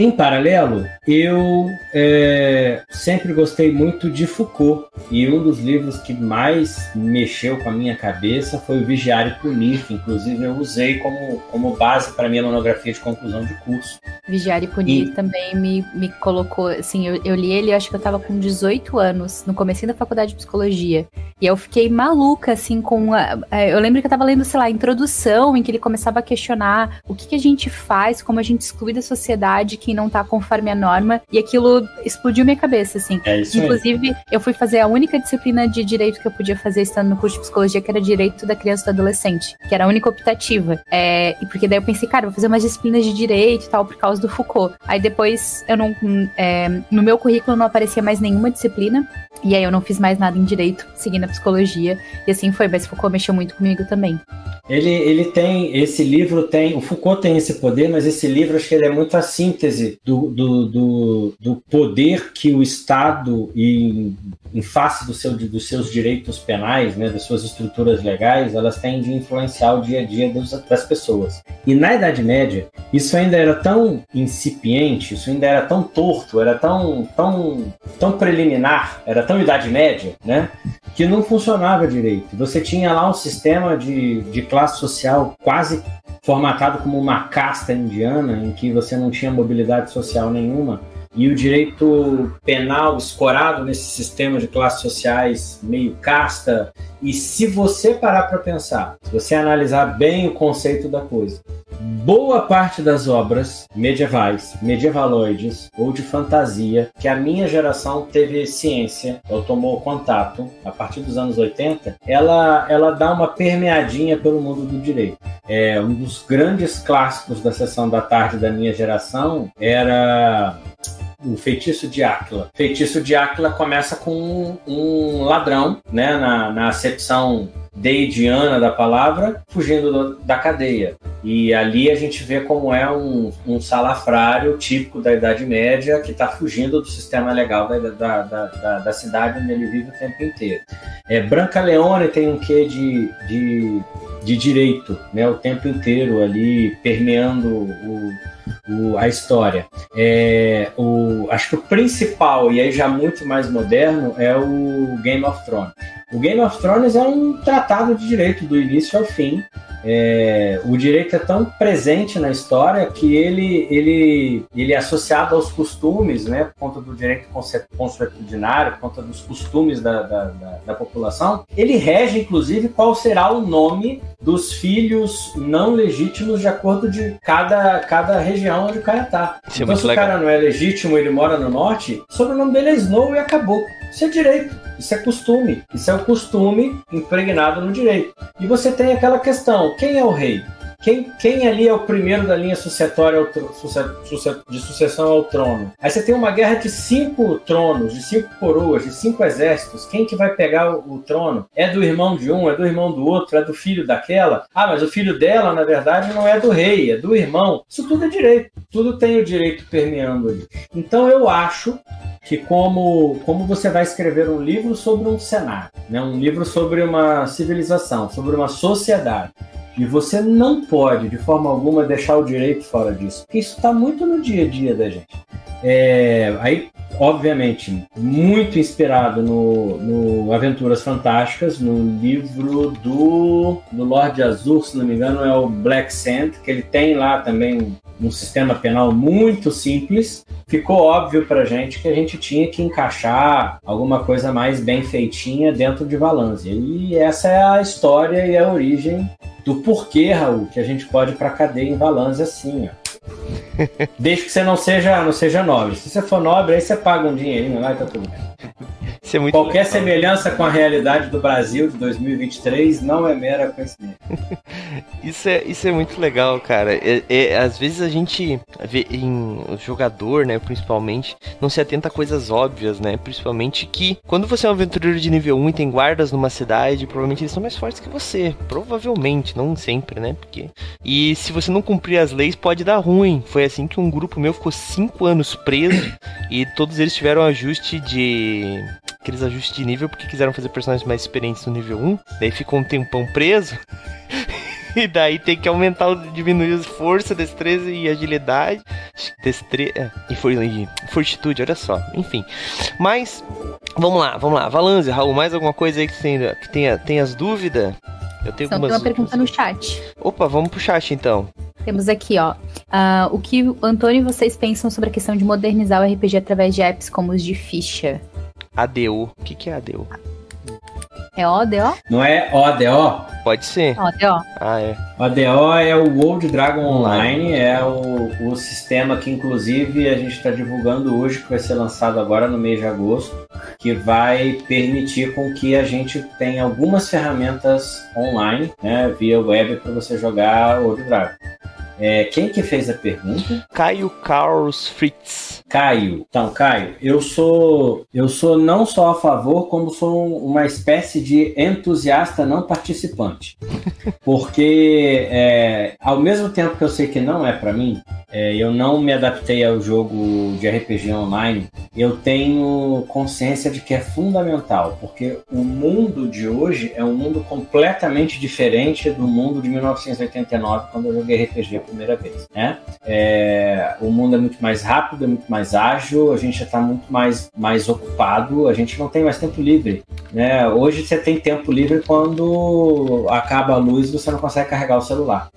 [SPEAKER 4] Em paralelo, eu é, sempre gostei muito de Foucault e um dos livros que mais mexeu com a minha cabeça foi o Vigiar e Punir, que inclusive eu usei como, como base para minha monografia de conclusão de curso.
[SPEAKER 5] Vigiar e Punir
[SPEAKER 4] E-
[SPEAKER 5] também me, me colocou, assim, eu, eu li ele, acho que eu tava com 18 anos, no começo da faculdade de psicologia. E eu fiquei maluca, assim, com a, a- Eu lembro que eu tava lendo, sei lá, a introdução, em que ele começava a questionar o que, que a gente faz, como a gente exclui da sociedade quem não tá conforme a norma. E aquilo explodiu minha cabeça, assim.
[SPEAKER 4] É isso aí.
[SPEAKER 5] Inclusive, eu fui fazer a única disciplina de direito que eu podia fazer estando no curso de psicologia, que era direito da criança e do adolescente, que era a única optativa. É, e porque daí eu pensei, cara, vou fazer umas disciplinas de direito e tal, por causa do Foucault. Aí depois eu não. é, no meu currículo não aparecia mais nenhuma disciplina. E aí eu não fiz mais nada em direito, seguindo a psicologia. E assim foi, mas Foucault mexeu muito comigo também.
[SPEAKER 4] Ele, ele tem, esse livro tem, o Foucault tem esse poder, mas esse livro acho que ele é muito a síntese do, do, do, do poder que o Estado, em, em face do seu, dos seus direitos penais, né, das suas estruturas legais, elas têm de influenciar o dia a dia dos, das pessoas. E na Idade Média, isso ainda era tão incipiente, isso ainda era tão torto, era tão, tão, tão preliminar, era tão Idade Média, né? que não funcionava direito. Você tinha lá um sistema de, de classe social quase formatado como uma casta indiana, em que você não tinha mobilidade social nenhuma e o direito penal escorado nesse sistema de classes sociais meio casta. E se você parar para pensar, se você analisar bem o conceito da coisa, boa parte das obras medievais, medievaloides ou de fantasia que a minha geração teve ciência ou tomou contato a partir dos anos 80, ela, ela dá uma permeadinha pelo mundo do direito. É, um dos grandes clássicos da sessão da tarde da minha geração era o feitiço de Áquila. Feitiço de Áquila começa com um ladrão, né, na, na acepção deidiana da palavra, fugindo do, da cadeia. E ali a gente vê como é um, um salafrário típico da Idade Média que está fugindo do sistema legal da, da, da, da, cidade onde ele vive o tempo inteiro. É, Branca Leone tem um quê de, de, de direito, né, o tempo inteiro ali permeando o o, a história. É, o, acho que o principal, e aí já muito mais moderno, é o Game of Thrones. O Game of Thrones é um tratado de direito do início ao fim. É, o direito é tão presente na história que ele, ele, ele é associado aos costumes, né, por conta do direito consuetudinário, por conta dos costumes da, da, da, da população. Ele rege, inclusive, qual será o nome dos filhos não legítimos de acordo de cada, cada região onde o cara tá.
[SPEAKER 2] Isso é
[SPEAKER 4] então, se
[SPEAKER 2] legal.
[SPEAKER 4] o cara não é legítimo ele mora no norte, o sobrenome dele é Snow e acabou. Isso é direito, isso é costume, isso é o costume impregnado no direito. E você tem aquela questão: quem é o rei? Quem, quem ali é o primeiro da linha sucessória de sucessão ao trono? Aí você tem uma guerra de cinco tronos, de cinco coroas, de cinco exércitos. Quem que vai pegar o, o trono? É do irmão de um, é do irmão do outro, é do filho daquela? Ah, mas o filho dela, na verdade, não é do rei, é do irmão. Isso tudo é direito. Tudo tem o direito permeando ali. Então eu acho que como, como você vai escrever um livro sobre um cenário, né? um livro sobre uma civilização, sobre uma sociedade, e você não pode, de forma alguma, deixar o direito fora disso, porque isso está muito no dia a dia da gente. É, aí, obviamente, muito inspirado no, no, Aventuras Fantásticas, no livro do, do Lorde Azul, se não me engano, é o Black Sand, que ele tem lá também um sistema penal muito simples. Ficou óbvio pra gente que a gente tinha que encaixar alguma coisa mais bem feitinha dentro de Valância. E essa é a história e a origem do porquê, Raul, que a gente pode ir pra cadeia em Valância assim, ó. <laughs> Desde que você não seja, não seja nobre. Se você for nobre, aí você paga um dinheirinho lá e tá tudo bem.
[SPEAKER 2] Isso é muito
[SPEAKER 4] Qualquer
[SPEAKER 2] legal.
[SPEAKER 4] semelhança com a realidade do Brasil de 2023 não é mera coincidência. <laughs>
[SPEAKER 2] Isso é, isso é muito legal, cara. É, é, às vezes a gente vê em o jogador, né, principalmente, não se atenta a coisas óbvias, né? Principalmente que quando você é um aventureiro de nível 1 e tem guardas numa cidade, provavelmente eles são mais fortes que você. Provavelmente, não sempre, né? Porque. E se você não cumprir as leis, pode dar ruim. Foi assim que um grupo meu ficou 5 anos preso e todos eles tiveram ajuste de aqueles ajustes de nível porque quiseram fazer personagens mais experientes no nível 1. Daí ficou um tempão preso. <laughs> E daí tem que aumentar, diminuir as força, destreza e agilidade. Destre... é, e, for... e fortitude, olha só. Enfim. Mas, vamos lá, vamos lá. Valanze, Raul, mais alguma coisa aí que, tem, que tenha, tenha as dúvidas? Eu tenho
[SPEAKER 5] Só tem
[SPEAKER 2] algumas
[SPEAKER 5] uma pergunta no chat.
[SPEAKER 2] Opa, vamos pro chat então.
[SPEAKER 5] Temos aqui, ó. ah, o que o Antônio e vocês pensam sobre a questão de modernizar o RPG através de apps como os de ficha?
[SPEAKER 2] ADO. O que, que é ADO?
[SPEAKER 5] É ODO?
[SPEAKER 4] Não é ODO?
[SPEAKER 2] Pode ser.
[SPEAKER 5] ODO.
[SPEAKER 2] Ah, é.
[SPEAKER 4] ODO é o World Dragon Online, é o, o sistema que inclusive a gente está divulgando hoje, que vai ser lançado agora no mês de agosto, que vai permitir com que a gente tenha algumas ferramentas online, né, via web para você jogar World Dragon. É, quem que fez a pergunta?
[SPEAKER 2] Caio Carlos Fritz.
[SPEAKER 4] Caio. Então, Caio, eu sou eu sou não só a favor, como sou um- uma espécie de entusiasta não participante. <laughs> Porque é, ao mesmo tempo que eu sei que não é para mim, é, eu não me adaptei ao jogo de RPG online, eu tenho consciência de que é fundamental, porque o mundo de hoje é um mundo completamente diferente do mundo de 1989, quando eu joguei RPG primeira vez. Né? É, o mundo é muito mais rápido, é muito mais ágil, a gente já está muito mais, mais ocupado, a gente não tem mais tempo livre. Né? Hoje você tem tempo livre quando acaba a luz e você não consegue carregar o celular.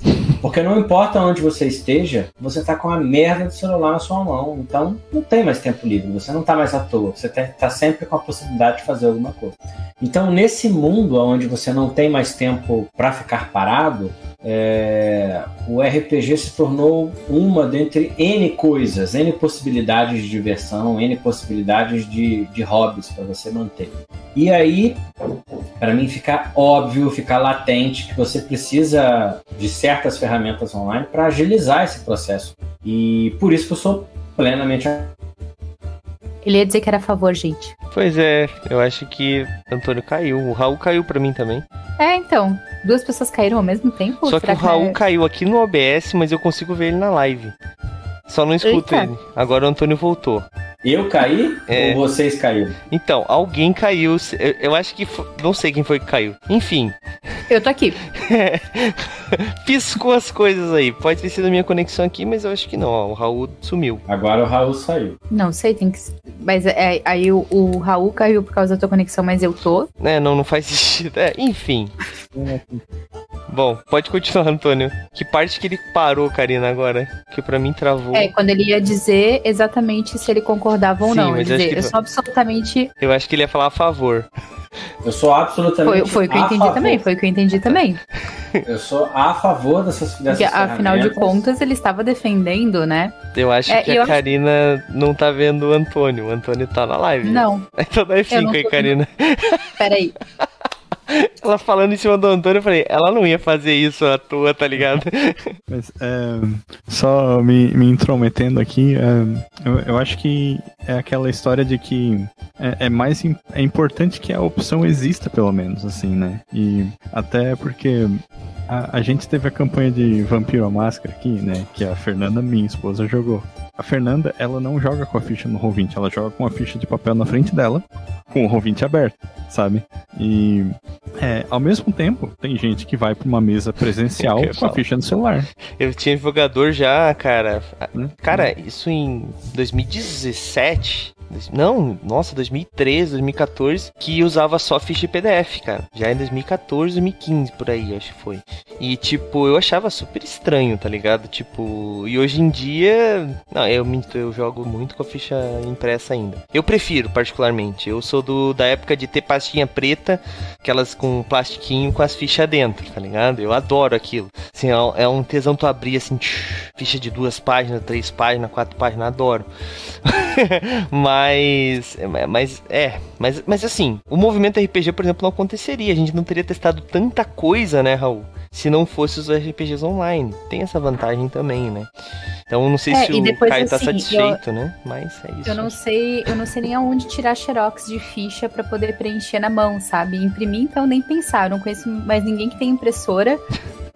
[SPEAKER 4] Porque não importa onde você esteja, você está com a merda do celular na sua mão. Então não tem mais tempo livre, você não está mais à toa, você está sempre com a possibilidade de fazer alguma coisa. Então, nesse mundo onde você não tem mais tempo para ficar parado, é, o RPG se tornou uma dentre N coisas, N possibilidades de diversão, N possibilidades de, de hobbies para você manter. E aí, para mim, fica óbvio, fica latente que você precisa de certas ferramentas online para agilizar esse processo. E por isso que eu sou plenamente
[SPEAKER 5] ele ia dizer que era a favor, gente.
[SPEAKER 2] Pois é, eu acho que Antônio caiu. O Raul caiu para mim também.
[SPEAKER 5] É, então. Duas pessoas caíram ao mesmo tempo?
[SPEAKER 2] Só que o Raul que é... caiu aqui no OBS, mas eu consigo ver ele na live. Só não escuto Eita. ele. Agora o Antônio voltou.
[SPEAKER 4] Eu caí é. ou vocês caíram?
[SPEAKER 2] Então, alguém caiu. Eu, eu acho que. Foi, não sei quem foi que caiu. Enfim.
[SPEAKER 5] Eu tô aqui. <laughs>
[SPEAKER 2] Piscou as coisas aí. Pode ter sido a minha conexão aqui, mas eu acho que não. Ó, o Raul sumiu.
[SPEAKER 4] Agora o Raul saiu.
[SPEAKER 5] Não sei, tem que. Mas é, aí o, o Raul caiu por causa da tua conexão, mas eu tô.
[SPEAKER 2] É, não, não faz <laughs> sentido. É, enfim. <laughs> Bom, pode continuar, Antônio. Que parte que ele parou, Karina, agora? Que para mim travou.
[SPEAKER 5] É, quando ele ia dizer exatamente se ele concordava ou Sim, não. Mas dizer, eu, eu sou absolutamente.
[SPEAKER 2] Eu acho que ele ia falar a favor.
[SPEAKER 4] Eu sou absolutamente.
[SPEAKER 5] Foi, foi o que eu entendi favor. também. Foi o que eu entendi também.
[SPEAKER 4] Eu sou a favor dessas, dessas Porque,
[SPEAKER 5] afinal de contas, ele estava defendendo, né?
[SPEAKER 2] Eu acho é, que a Karina acho... não tá vendo o Antônio. O Antônio tá na live.
[SPEAKER 5] Não. <laughs>
[SPEAKER 2] Então dá F5 aí, Karina.
[SPEAKER 5] Peraí. <laughs>
[SPEAKER 2] Ela falando em cima do Antônio, eu falei, ela não ia fazer isso à toa, tá ligado? <laughs>
[SPEAKER 3] Mas, é, só me, me intrometendo aqui, é, eu, eu, acho que é aquela história de que é, é, mais é importante que a opção exista, pelo menos, assim, né? E até porque a, a gente teve a campanha de Vampiro à Máscara aqui, né? Que a Fernanda, minha esposa, jogou. A Fernanda, ela não joga com a ficha no Roll20, ela joga com a ficha de papel na frente dela, com o Roll20 aberto, sabe? E é, ao mesmo tempo, tem gente que vai para uma mesa presencial com a ficha no celular.
[SPEAKER 2] Eu tinha jogador já, cara. Cara, isso em 2017, não, nossa, 2013, 2014, que usava só ficha PDF, cara. Já em 2014, 2015, por aí, acho que foi. E, tipo, eu achava super estranho, tá ligado? Tipo, e hoje em dia. Não, eu, eu jogo muito com a ficha impressa ainda. Eu prefiro, particularmente. Eu sou do da época de ter pastinha preta, aquelas com plastiquinho com as fichas dentro, tá ligado? Eu adoro aquilo. Assim, é um tesão tu abrir assim, tch, ficha de duas páginas, três páginas, quatro páginas, adoro. <laughs> mas, mas, é, mas, mas assim, o movimento RPG, por exemplo, não aconteceria. A gente não teria testado tanta coisa, né, Raul? Se não fosse os RPGs online. Tem essa vantagem também, né? Então não sei é, se o depois, Caio tá assim, satisfeito, eu, né? Mas é isso.
[SPEAKER 5] Eu não sei, eu não sei nem aonde tirar xerox de ficha para poder preencher na mão, sabe? Imprimir, então nem pensar. Eu não conheço mais ninguém que tem impressora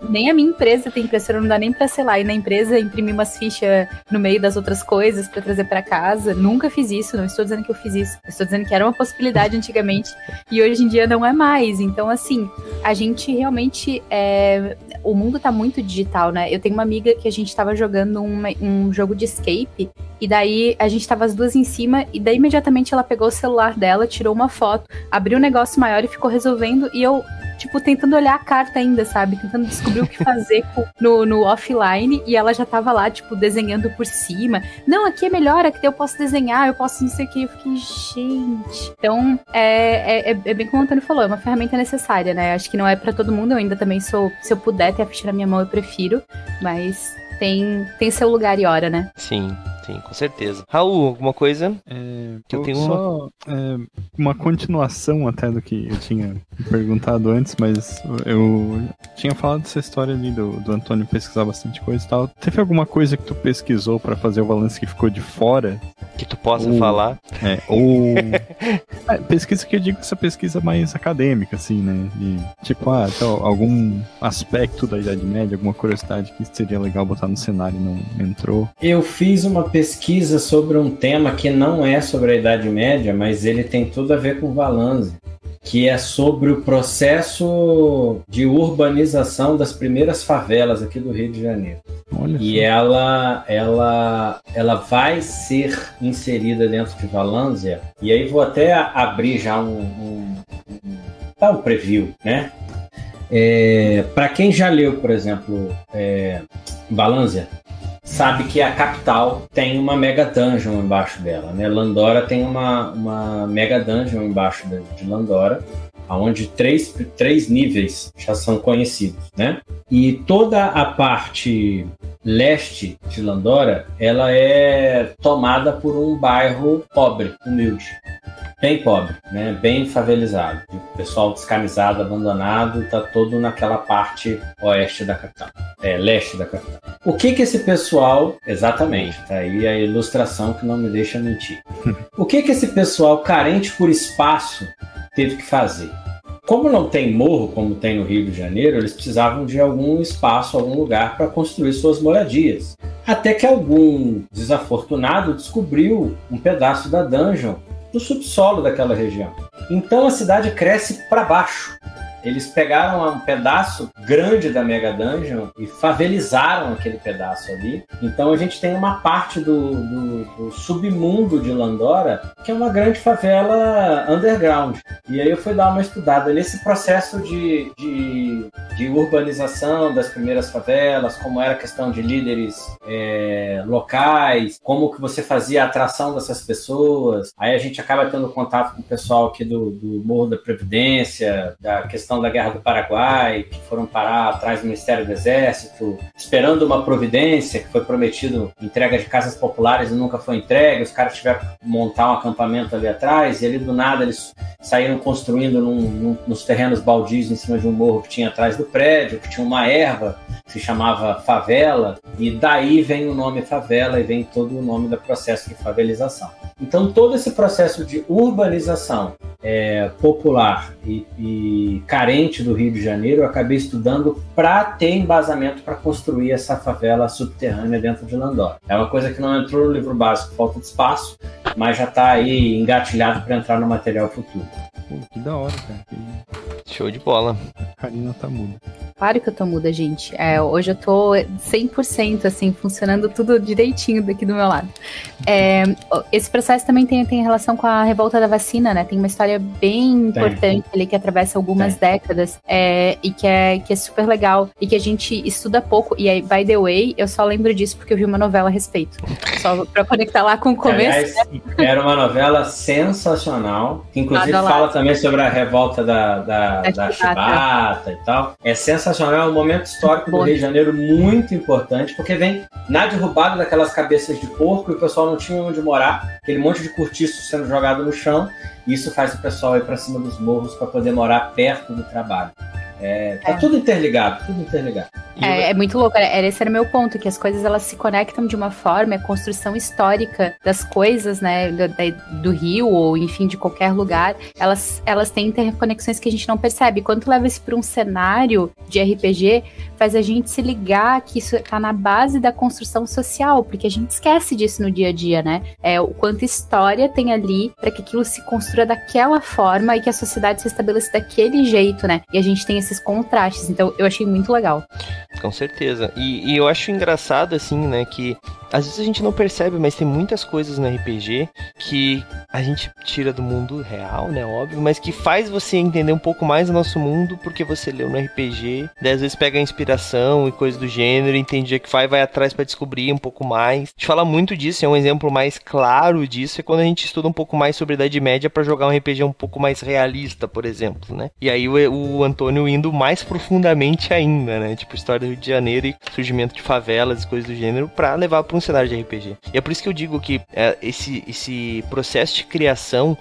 [SPEAKER 5] nem a minha empresa tem impressora, não dá nem pra, sei lá, ir na empresa imprimir umas fichas no meio das outras coisas para trazer para casa. Nunca fiz isso, não estou dizendo que eu fiz isso. Estou dizendo que era uma possibilidade antigamente e hoje em dia não é mais. Então, assim, a gente realmente. É... O mundo tá muito digital, né? Eu tenho uma amiga que a gente tava jogando uma, um jogo de escape e daí a gente tava as duas em cima e daí imediatamente ela pegou o celular dela, tirou uma foto, abriu um negócio maior e ficou resolvendo e eu tipo, tentando olhar a carta ainda, sabe? Tentando descobrir o que fazer no, no offline e ela já tava lá, tipo, desenhando por cima. Não, aqui é melhor, aqui eu posso desenhar, eu posso não sei o que. Eu fiquei, gente. Então, é, é, é bem como o Antônio falou, é uma ferramenta necessária, né? Acho que não é para todo mundo, eu ainda também sou, se eu puder ter a ficha na minha mão, eu prefiro, mas tem, tem seu lugar e hora, né?
[SPEAKER 2] Sim. Sim, com certeza. Raul, alguma coisa?
[SPEAKER 3] É, que eu tenho só, uma... É, uma continuação até do que eu tinha perguntado antes, mas eu tinha falado dessa história ali do, do Antônio pesquisar bastante coisa e tal. Teve alguma coisa que tu pesquisou para fazer o balanço que ficou de fora
[SPEAKER 2] Que tu possa
[SPEAKER 3] Ou-
[SPEAKER 2] falar.
[SPEAKER 3] É, ou. <laughs> É, pesquisa que eu digo, essa pesquisa mais acadêmica, assim, né? De, tipo, ah, então, algum aspecto da Idade Média, alguma curiosidade que seria legal botar no cenário e não entrou.
[SPEAKER 4] Eu fiz uma pesquisa sobre um tema que não é sobre a Idade Média, mas ele tem tudo a ver com Valanze, que é sobre o processo de urbanização das primeiras favelas aqui do Rio de Janeiro.
[SPEAKER 3] Olha
[SPEAKER 4] E ela, ela, ela vai ser inserida dentro de Valânzia. E aí vou até abrir já um, um, um, tá, um preview, né? É, Para quem já leu, por exemplo, é, Valânzia, sabe que a capital tem uma mega dungeon embaixo dela, né? Landora tem uma, uma mega dungeon embaixo de, Landora, onde três, três níveis já são conhecidos, né? E toda a parte leste de Landora, ela é tomada por um bairro pobre, humilde. Bem pobre, né? bem favelizado. O pessoal descamisado, abandonado, está todo naquela parte oeste da capital, é, leste da capital. O que que esse pessoal, exatamente, tá aí a ilustração que não me deixa mentir. <laughs> o que que esse pessoal carente por espaço teve que fazer? Como não tem morro, como tem no Rio de Janeiro, eles precisavam de algum espaço, algum lugar para construir suas moradias. Até que algum desafortunado descobriu um pedaço da dungeon no subsolo daquela região. Então a cidade cresce para baixo. Eles pegaram um pedaço grande da Mega Dungeon e favelizaram aquele pedaço ali. Então a gente tem uma parte do, do- do submundo de Landora que é uma grande favela underground. E aí eu fui dar uma estudada nesse processo de, de, de urbanização das primeiras favelas, como era a questão de líderes é, locais, como que você fazia a atração dessas pessoas. Aí a gente acaba tendo contato com o pessoal aqui do, do Morro da Previdência, da questão da Guerra do Paraguai, que foram parar atrás do Ministério do Exército, esperando uma providência que foi prometido entrega de casas populares e nunca foi entregue. Os caras tiveram que montar um acampamento ali atrás e ali do nada eles saíram construindo num- num- nos terrenos baldios em cima de um morro que tinha atrás do prédio, que tinha uma erva que se chamava favela, e daí vem o nome favela e vem todo o nome do processo de favelização. Então, todo esse processo de urbanização é, popular e, e do Rio de Janeiro, eu acabei estudando para ter embasamento para construir essa favela subterrânea dentro de Landora. É uma coisa que não entrou no livro básico, falta de espaço, mas já está aí engatilhado para entrar no material futuro.
[SPEAKER 3] Pô, que da hora, cara.
[SPEAKER 2] Show de bola.
[SPEAKER 3] a Karina tá muda.
[SPEAKER 5] Claro que eu tô muda, gente. É, hoje eu tô 100% assim, funcionando tudo direitinho daqui do meu lado. É, esse processo também tem, tem relação com a revolta da vacina, né? Tem uma história bem
[SPEAKER 4] Tem.
[SPEAKER 5] importante ali que atravessa algumas décadas é, e que é, que é super legal e que a gente estuda pouco. E aí, by the way, eu só lembro disso porque eu vi uma novela a respeito. Só pra conectar lá com o começo.
[SPEAKER 4] Aliás, era uma novela sensacional, que inclusive fala também sobre a revolta da, da,
[SPEAKER 5] Da
[SPEAKER 4] da
[SPEAKER 5] chibata
[SPEAKER 4] e tal. É sensacional, é um momento histórico do. Rio de Janeiro muito importante, porque vem na derrubada daquelas cabeças de porco e o pessoal não tinha onde morar, aquele monte de cortiço sendo jogado no chão, e isso faz o pessoal ir para cima dos morros para poder morar perto do trabalho. É, tá
[SPEAKER 5] É.
[SPEAKER 4] tudo interligado, tudo interligado.
[SPEAKER 5] É, é muito louco, era, esse era o meu ponto, que as coisas elas se conectam de uma forma, é a construção histórica das coisas, né, do, do Rio ou enfim de qualquer lugar, elas, elas têm interconexões que a gente não percebe. Quando tu leva isso para um cenário de RPG, faz a gente se ligar que isso tá na base da construção social, porque a gente esquece disso no dia a dia, né? É o quanto história tem ali para que aquilo se construa daquela forma e que a sociedade se estabeleça daquele jeito, né? E a gente tem esses contrastes. Então eu achei muito legal.
[SPEAKER 2] Com certeza. E, e eu acho engraçado, assim, né, que às vezes a gente não percebe, mas tem muitas coisas no RPG que a gente tira do mundo real, né, óbvio, mas que faz você entender um pouco mais o nosso mundo porque você leu no RPG. Daí às vezes pega inspiração e coisa do gênero, entende o que vai, vai atrás pra descobrir um pouco mais. A gente fala muito disso, é um exemplo mais claro disso, é quando a gente estuda um pouco mais sobre a Idade Média pra jogar um RPG um pouco mais realista, por exemplo, né? E aí o, o Antônio indo mais profundamente ainda, né? Tipo, história do Rio de Janeiro e surgimento de favelas e coisas do gênero pra levar pra cenário de RPG. E é por isso que eu digo que é, esse, esse processo de criação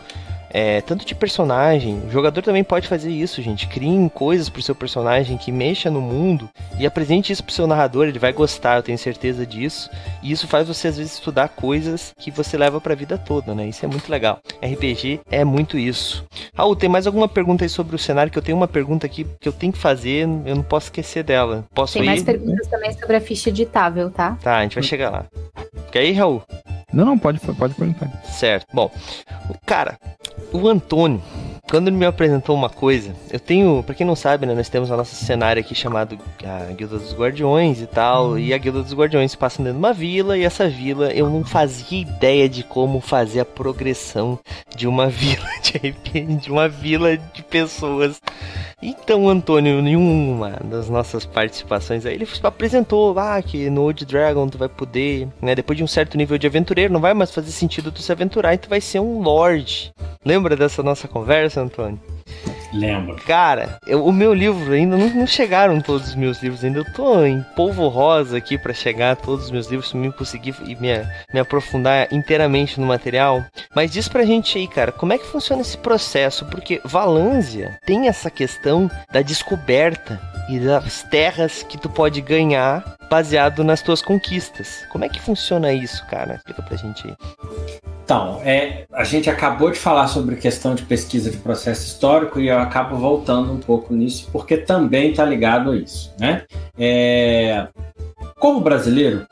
[SPEAKER 2] é, tanto de personagem, o jogador também pode fazer isso, gente. Criem coisas pro seu personagem que mexa no mundo e apresente isso pro seu narrador, ele vai gostar, eu tenho certeza disso. E isso faz você às vezes estudar coisas que você leva pra vida toda, né? Isso é muito legal. RPG é muito isso. Raul, tem mais alguma pergunta aí sobre o cenário? Que eu tenho uma pergunta aqui que eu tenho que fazer, eu não posso esquecer dela. Posso
[SPEAKER 5] Tem
[SPEAKER 2] ir?
[SPEAKER 5] mais perguntas também sobre a ficha editável, tá?
[SPEAKER 2] Tá, a gente vai chegar lá. Quer ir, Raul?
[SPEAKER 3] Não, não, pode, pode perguntar.
[SPEAKER 2] Certo. Bom, cara, o Antônio, quando ele me apresentou uma coisa, eu tenho, pra quem não sabe, né, nós temos a nossa cenário aqui chamado a Guilda dos Guardiões e tal, e a Guilda dos Guardiões passa dentro de uma vila, e essa vila eu não fazia ideia de como fazer a progressão de uma <laughs> vila de RPG, de uma vila de pessoas. Então, Antônio, em uma das nossas participações aí, ele apresentou, ah, que no Old Dragon tu vai poder, né, depois de um certo nível de aventureiro, não vai mais fazer sentido tu se aventurar e tu vai ser um lord. Lembra dessa nossa conversa, Antônio?
[SPEAKER 4] Lembro.
[SPEAKER 2] Cara, eu- o meu livro ainda não, não chegaram todos os meus livros ainda. Eu tô em polvo rosa aqui pra chegar a todos os meus livros pra mim conseguir e me, me aprofundar inteiramente no material. Mas diz pra gente aí, cara, como é que funciona esse processo? Porque Valânsia tem essa questão da descoberta e das terras que tu pode ganhar baseado nas tuas conquistas. Como é que funciona isso, cara? Explica pra gente aí.
[SPEAKER 4] Então, é, a gente acabou de falar sobre questão de pesquisa de processo histórico e eu acabo voltando um pouco nisso, porque também está ligado a isso. Né? É, como brasileiro,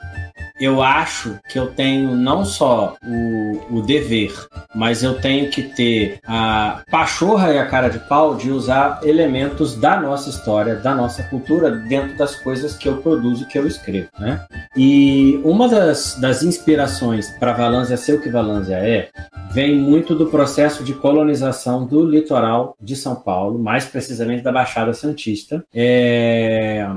[SPEAKER 4] eu acho que eu tenho não só o, o dever, mas eu tenho que ter a pachorra e a cara de pau de usar elementos da nossa história, da nossa cultura, dentro das coisas que eu produzo, que eu escrevo. Né? E uma das, das inspirações para Valânsia ser o que Valânsia é, vem muito do processo de colonização do litoral de São Paulo, mais precisamente da Baixada Santista. É,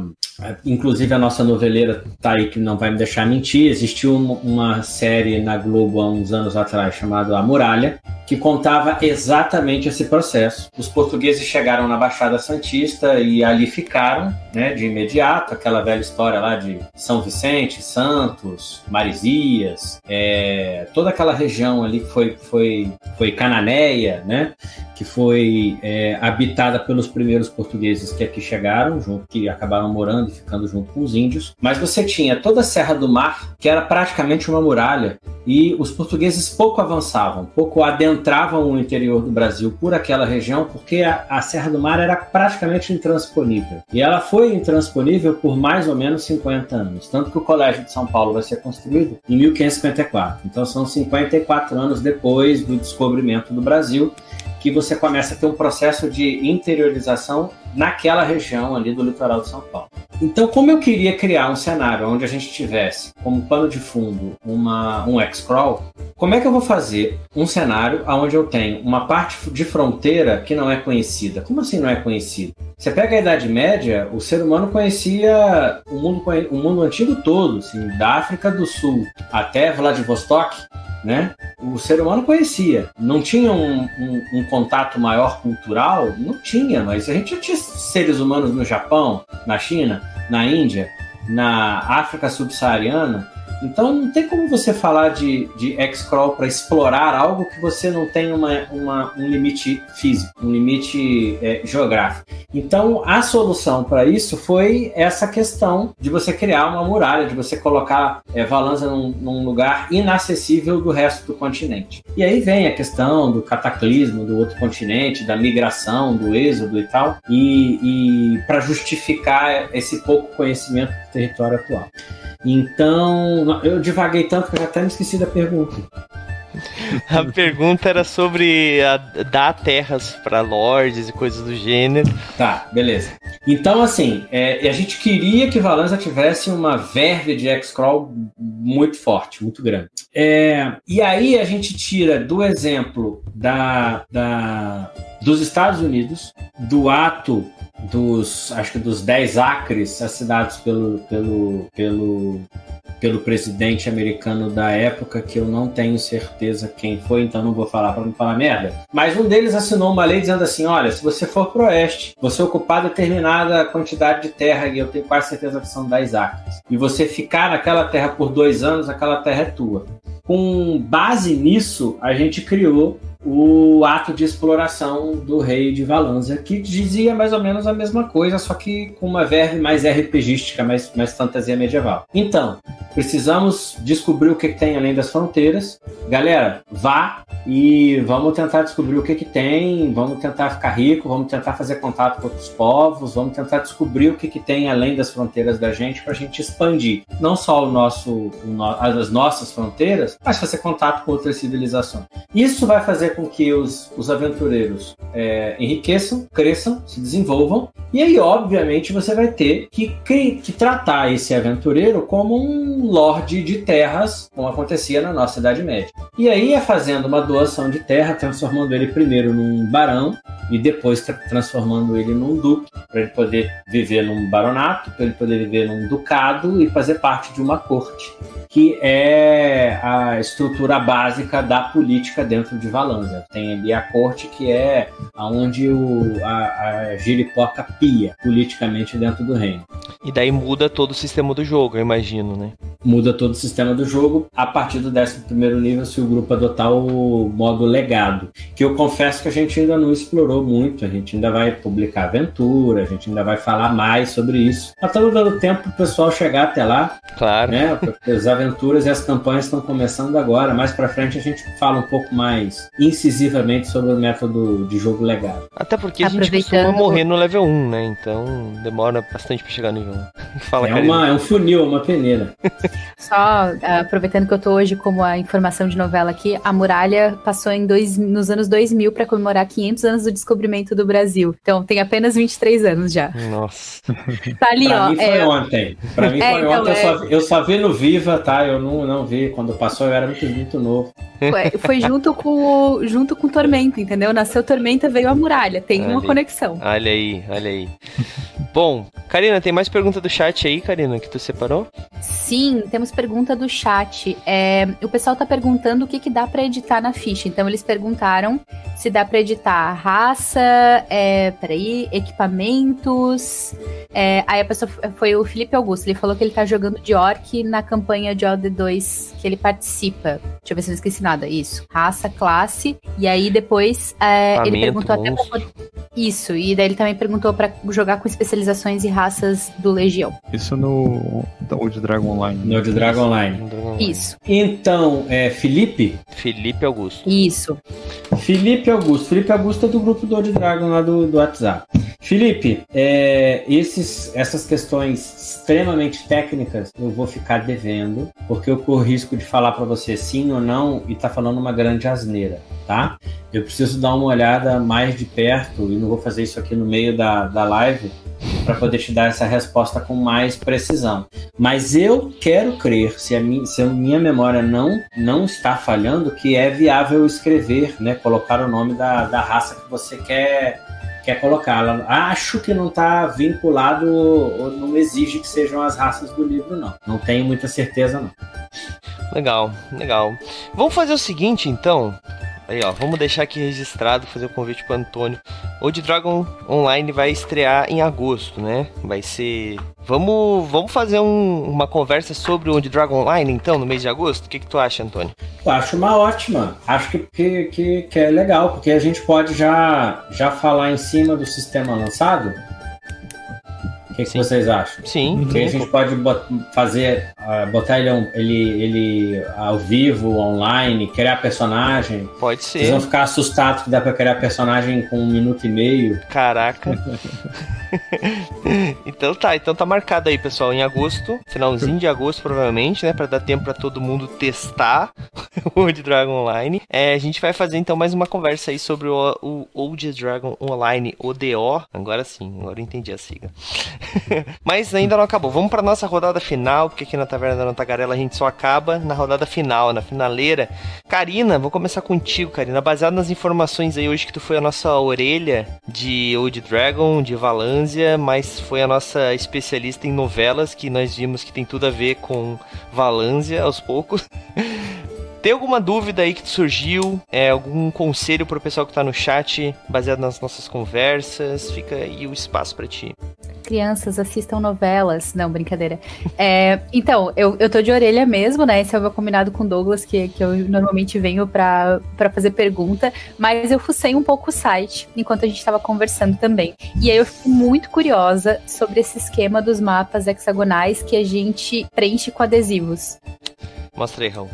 [SPEAKER 4] Inclusive a nossa noveleira tá aí que não vai me deixar mentir. Existiu uma, uma série na Globo há uns anos atrás chamada A Muralha, que contava exatamente esse processo. Os portugueses chegaram na Baixada Santista e ali ficaram, né, de imediato, aquela velha história lá de São Vicente, Santos, Marizias, é, toda aquela região ali que foi, foi, foi Cananéia, né, que foi é, habitada pelos primeiros portugueses que aqui chegaram, junto, que acabaram morando e ficando junto com os índios. Mas você tinha toda a Serra do Mar, que era praticamente uma muralha, e os portugueses pouco avançavam, pouco adentravam o interior do Brasil por aquela região, porque a, a Serra do Mar era praticamente intransponível. E ela foi intransponível por mais ou menos 50 anos. Tanto que o Colégio de São Paulo vai ser construído em 1554. Então são 54 anos depois do descobrimento do Brasil que você começa a ter um processo de interiorização naquela região ali do litoral de São Paulo. Então, como eu queria criar um cenário onde a gente tivesse como pano de fundo uma, um X-Crawl, como é que eu vou fazer um cenário onde eu tenho uma parte de fronteira que não é conhecida? Como assim não é conhecida? Você pega a Idade Média, o ser humano conhecia o mundo, o mundo antigo todo, assim, da África do Sul até Vladivostok, né? O ser humano conhecia. Não tinha um, um, um, contato maior cultural? Não tinha, mas a gente já tinha seres humanos no Japão, na China, na Índia, na África subsaariana. Então não tem como você falar de, de X-Crawl para explorar algo que você não tem uma, uma, um limite físico, um limite é, geográfico. Então a solução para isso foi essa questão de você criar uma muralha, de você colocar é, Valanza num, num lugar inacessível do resto do continente. E aí vem a questão do cataclismo do outro continente, da migração, do êxodo e tal, e, e para justificar esse pouco conhecimento do território atual. Então, eu divaguei tanto que eu até me esqueci da pergunta.
[SPEAKER 2] A pergunta era sobre a, dar terras para lords e coisas do gênero.
[SPEAKER 4] Tá, beleza. Então, assim, é, a gente queria que Valanza tivesse uma verve de X-Crawl muito forte, muito grande. É, e aí a gente tira do exemplo da, da, dos Estados Unidos, do ato dos, acho que dos 10 acres assinados pelo, pelo, pelo, pelo presidente americano da época, que eu não tenho certeza quem foi, então não vou falar para não falar merda. Mas um deles assinou uma lei dizendo assim: olha, se você for pro oeste, você ocupar determinada quantidade de terra, e eu tenho quase certeza que são 10 acres, e você ficar naquela terra por dois anos, aquela terra é tua. Com base nisso, a gente criou o ato de exploração do rei de Valanza, que dizia mais ou menos a mesma coisa, só que com uma verve mais RPGística, mais, mais fantasia medieval. Então, precisamos descobrir o que, que tem além das fronteiras. Galera, vá e vamos tentar descobrir o que, que tem, vamos tentar ficar rico, vamos tentar fazer contato com outros povos, vamos tentar descobrir o que, que tem além das fronteiras da gente para a gente expandir não só o nosso, o no, as nossas fronteiras, mas fazer contato com outras civilizações. Isso vai fazer com que os, os aventureiros é, enriqueçam, cresçam, se desenvolvam, e aí, obviamente, você vai ter que, que, tratar esse aventureiro como um lorde de terras, como acontecia na nossa Idade Média. E aí é fazendo uma doação de terra, transformando ele primeiro num barão e depois tra transformando ele num duque, para ele poder viver num baronato, para ele poder viver num ducado e fazer parte de uma corte que é a estrutura básica da política dentro de Tem ali a corte que é onde o, a, a giripoca pia politicamente dentro do reino.
[SPEAKER 2] E daí muda todo o sistema do jogo, eu imagino, né?
[SPEAKER 4] Muda todo o sistema do jogo a partir do 11 nível se o grupo adotar o modo legado. Que eu confesso que a gente ainda não explorou muito, a gente ainda vai publicar aventura, a gente ainda vai falar mais sobre isso. Tá todo dando tempo pro pessoal chegar até lá.
[SPEAKER 2] Claro.
[SPEAKER 4] Né? As aventuras e as campanhas estão começando agora. Mais pra frente a gente fala um pouco mais incisivamente sobre o método de jogo legado.
[SPEAKER 2] Até porque a gente costuma morrer no level 1, né? Então demora bastante pra chegar no nível 1. <laughs>
[SPEAKER 4] Fala, é, uma, é um funil, uma peneira. <laughs>
[SPEAKER 5] Só uh, aproveitando que eu tô hoje como a informação de novela aqui, a muralha passou em dois, nos anos 2000 para comemorar 500 anos do descobrimento do Brasil. Então tem apenas 23 anos já.
[SPEAKER 2] Nossa. <laughs>
[SPEAKER 5] Tá ali,
[SPEAKER 4] pra
[SPEAKER 5] ó.
[SPEAKER 4] Mim foi é... ontem. Pra mim é, foi então, ontem. É... Eu, só, eu só vi no Viva, tá? Eu não, não vi. Quando passou eu era muito, muito novo.
[SPEAKER 5] Foi, foi junto com o, junto com Tormenta, entendeu? Nasceu Tormenta, veio a muralha. Tem olha uma aí. conexão.
[SPEAKER 2] Olha aí, olha aí. Bom, Karina, tem mais pergunta do chat aí, Karina, que tu separou?
[SPEAKER 5] Sim, temos pergunta do chat. É, o pessoal tá perguntando o que, que dá para editar na ficha. Então, eles perguntaram se dá para editar raça, é, peraí, equipamentos. É, aí a pessoa foi o Felipe Augusto. Ele falou que ele tá jogando de orc na campanha de OD2 que ele participa. Deixa eu ver se eu não esqueci nada. Isso. Raça, classe. E aí depois é, ele perguntou até pra... Isso. E daí ele também perguntou para jogar com especializações e raças do Legião.
[SPEAKER 3] Isso no Old Dragon Online.
[SPEAKER 4] No Old Dragon Online.
[SPEAKER 5] Isso.
[SPEAKER 4] Então, é Felipe?
[SPEAKER 2] Felipe Augusto.
[SPEAKER 5] Isso.
[SPEAKER 4] Felipe Augusto. Felipe Augusto é do grupo do Old Dragon lá do, do WhatsApp. Felipe, é, esses, essas questões extremamente técnicas eu vou ficar devendo, porque eu corro risco de falar para você sim ou não e tá falando uma grande asneira, tá? Eu preciso dar uma olhada mais de perto e não vou fazer isso aqui no meio da, da live para poder te dar essa resposta com mais precisão. Mas eu quero crer, se a minha, se a minha memória não, não está falhando, que é viável escrever, né, colocar o nome da, da raça que você quer quer colocá-la. Acho que não está vinculado ou não exige que sejam as raças do livro, não. Não tenho muita certeza, não.
[SPEAKER 2] Legal, legal. Vamos fazer o seguinte, então. Aí, ó, vamos deixar aqui registrado, fazer o convite pro Antônio. O de Dragon Online vai estrear em agosto, né? Vai ser. Vamos, vamos fazer um, uma conversa sobre o de Dragon Online, então, no mês de agosto? O que, que tu acha, Antônio?
[SPEAKER 4] Eu acho uma ótima. Acho que, que, que, que é legal, porque a gente pode já, já falar em cima do sistema lançado que, que vocês acham?
[SPEAKER 2] Sim.
[SPEAKER 4] Que a gente pode bot fazer, uh, botar ele, ele, ele ao vivo, online, criar personagem.
[SPEAKER 2] Pode ser.
[SPEAKER 4] Vocês vão ficar assustados que dá pra criar personagem com um minuto e meio.
[SPEAKER 2] Caraca. <laughs> <laughs> então tá, então tá marcado aí, pessoal, em agosto, finalzinho de agosto provavelmente, né, para dar tempo para todo mundo testar <laughs> o Old Dragon Online. É, a gente vai fazer então mais uma conversa aí sobre o, o Old Dragon Online, ODO. Agora sim, agora eu entendi a sigla. <laughs> Mas ainda não acabou. Vamos para nossa rodada final, porque aqui na Taverna da Tagarela a gente só acaba na rodada final, na finaleira. Karina, vou começar contigo, Karina. Baseado nas informações aí hoje que tu foi a nossa orelha de Old Dragon, de Mas foi a nossa especialista em novelas, que nós vimos que tem tudo a ver com Valância aos poucos. <laughs> Tem alguma dúvida aí que surgiu? É, algum conselho pro pessoal que tá no chat, baseado nas nossas conversas? Fica aí o espaço para ti.
[SPEAKER 5] Crianças assistam novelas. Não, brincadeira. É, então, eu, eu tô de orelha mesmo, né? Esse é o meu combinado com o Douglas, que, que eu normalmente venho pra, pra fazer pergunta. Mas eu fucei um pouco o site enquanto a gente tava conversando também. E aí eu fico muito curiosa sobre esse esquema dos mapas hexagonais que a gente preenche com adesivos.
[SPEAKER 2] Mostra aí, Raul.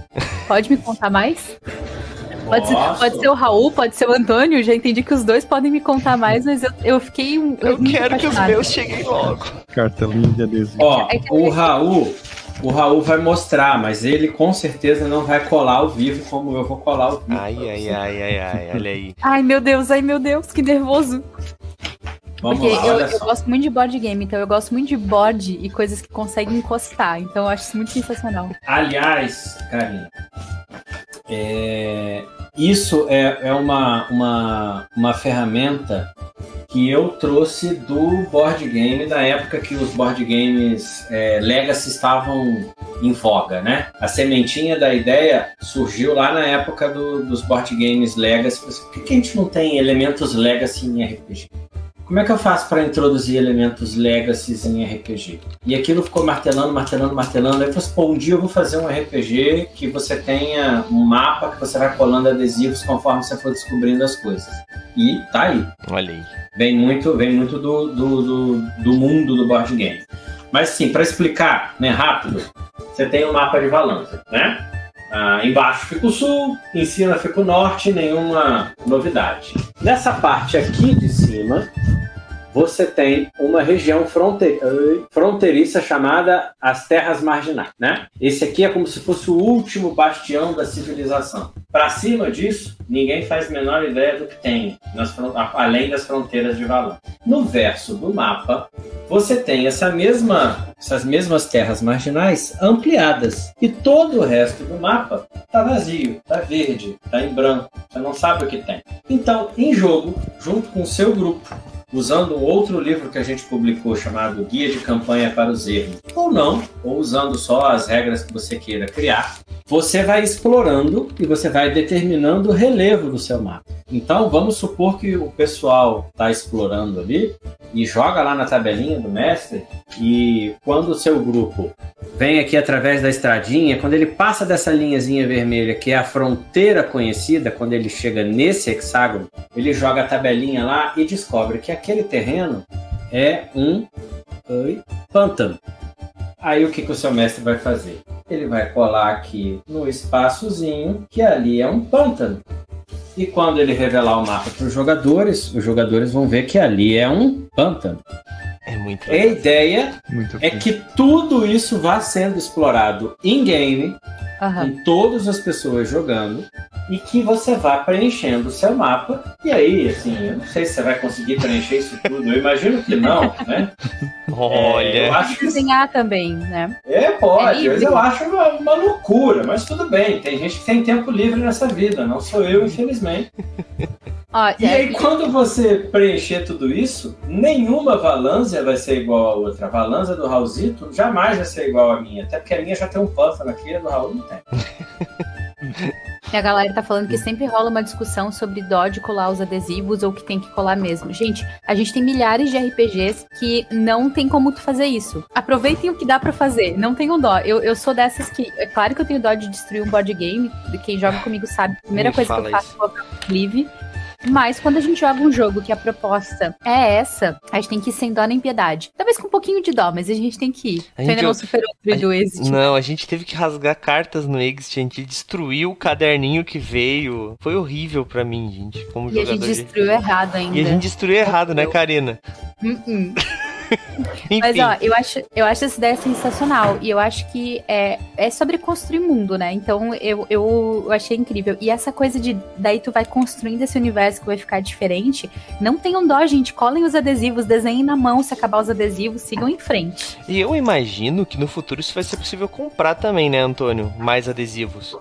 [SPEAKER 5] Pode me contar mais? <laughs> Pode ser, pode ser, o Raul, pode ser o Antônio. Já entendi que os dois podem me contar mais, mas eu, eu fiquei.
[SPEAKER 2] Eu, eu quero que os meus cheguem logo.
[SPEAKER 3] Cartelinha de adesivo.
[SPEAKER 4] Ó, é o Raul. O Raul vai mostrar, mas ele com certeza não vai colar ao vivo como eu vou colar ao vivo.
[SPEAKER 2] Ai, ai, ai, ai, ai, olha aí.
[SPEAKER 5] Ai, meu Deus, ai, meu Deus, que nervoso. Vamos Porque lá, eu, eu, gosto muito de board game, então eu gosto muito de board e coisas que conseguem encostar. Então eu acho isso muito sensacional.
[SPEAKER 4] Aliás, Karine, é, isso é, é uma, uma, uma ferramenta que eu trouxe do board game da época que os board games é, Legacy estavam em voga, né? A sementinha da ideia surgiu lá na época do, dos board games Legacy. Por que, a gente não tem elementos Legacy em RPG? Como é que eu faço para introduzir elementos legacy em RPG? E aquilo ficou martelando, martelando, martelando. Aí eu falei, assim, pô, um dia eu vou fazer um RPG que você tenha um mapa que você vai colando adesivos conforme você for descobrindo as coisas. E tá aí.
[SPEAKER 2] Olha aí.
[SPEAKER 4] Vem muito, vem muito do, do, do, do mundo do board game. Mas sim, para explicar, né, rápido, você tem um mapa de Valância, né? Ah, embaixo fica o sul, em cima fica o norte, nenhuma novidade. Nessa parte aqui de cima, você tem uma região fronte... fronteiriça chamada as Terras Marginais, né? Esse aqui é como se fosse o último bastião da civilização. Para cima disso, ninguém faz menor ideia do que tem, nas... além das fronteiras de Valão. No verso do mapa, você tem essa mesma... essas mesmas terras marginais ampliadas. E todo o resto do mapa está vazio, está verde, está em branco. Você não sabe o que tem. Então, em jogo, junto com o seu grupo, usando outro livro que a gente publicou chamado Guia de Campanha para os Erros, ou não, ou usando só as regras que você queira criar, você vai explorando e você vai determinando o relevo do seu mapa. Então, vamos supor que o pessoal está explorando ali e joga lá na tabelinha do mestre e quando o seu grupo vem aqui através da estradinha, quando ele passa dessa linhazinha vermelha, que é a fronteira conhecida, quando ele chega nesse hexágono, ele joga a tabelinha lá e descobre que aquele terreno é um pântano. Aí o que, que o seu mestre vai fazer? Ele vai colar aqui no espaçozinho que ali é um pântano. E quando ele revelar o mapa para os jogadores, os jogadores vão ver que ali é um pântano.
[SPEAKER 2] É muito
[SPEAKER 4] A ideia muito é que tudo isso vá sendo explorado in-game, uhum. com todas as pessoas jogando, e que você vá preenchendo o seu mapa. E aí, assim, eu não sei se você vai conseguir preencher isso tudo. Eu imagino que não, né?
[SPEAKER 2] Olha. <laughs> É,
[SPEAKER 5] eu acho que desenhar também, né?
[SPEAKER 4] É, pode. É eu acho uma, uma, loucura, mas tudo bem. Tem gente que tem tempo livre nessa vida, não sou eu, infelizmente. <laughs> e é aí, quando você preencher tudo isso, nenhuma Valância vai ser igual a outra. A Valância do Raulzito jamais vai ser igual a minha. Até porque a minha já tem um pântano aqui, a do Raul não tem. <laughs>
[SPEAKER 5] E a galera tá falando que sempre rola uma discussão sobre dó de colar os adesivos ou que tem que colar mesmo. Gente, a gente tem milhares de RPGs que não tem como tu fazer isso. Aproveitem o que dá para fazer, não tenham dó. Eu, eu sou dessas que. É claro que eu tenho dó de destruir um board game. Quem joga comigo sabe. A primeira Me coisa que eu faço é colocar livre. Mas quando a gente joga um jogo que a proposta é essa, a gente tem que ir sem dó nem piedade. Talvez com um pouquinho de dó, mas a gente tem que ir. A gente não superou o do Exit.
[SPEAKER 2] Não, a gente teve que rasgar cartas no Exit, a gente destruiu o caderninho que veio. Foi horrível para mim, gente. Como
[SPEAKER 5] e
[SPEAKER 2] jogador
[SPEAKER 5] a gente destruiu de... errado ainda.
[SPEAKER 2] E a gente destruiu errado, né, Karina?
[SPEAKER 5] Uh -uh. Mas, ó, eu acho, eu acho essa ideia sensacional. E eu acho que é, é sobre construir mundo, né? Então eu, eu achei incrível. E essa coisa de daí tu vai construindo esse universo que vai ficar diferente. Não tenham dó, gente. Colhem os adesivos, desenhem na mão se acabar os adesivos, sigam em frente.
[SPEAKER 2] E eu imagino que no futuro isso vai ser possível comprar também, né, Antônio? Mais adesivos.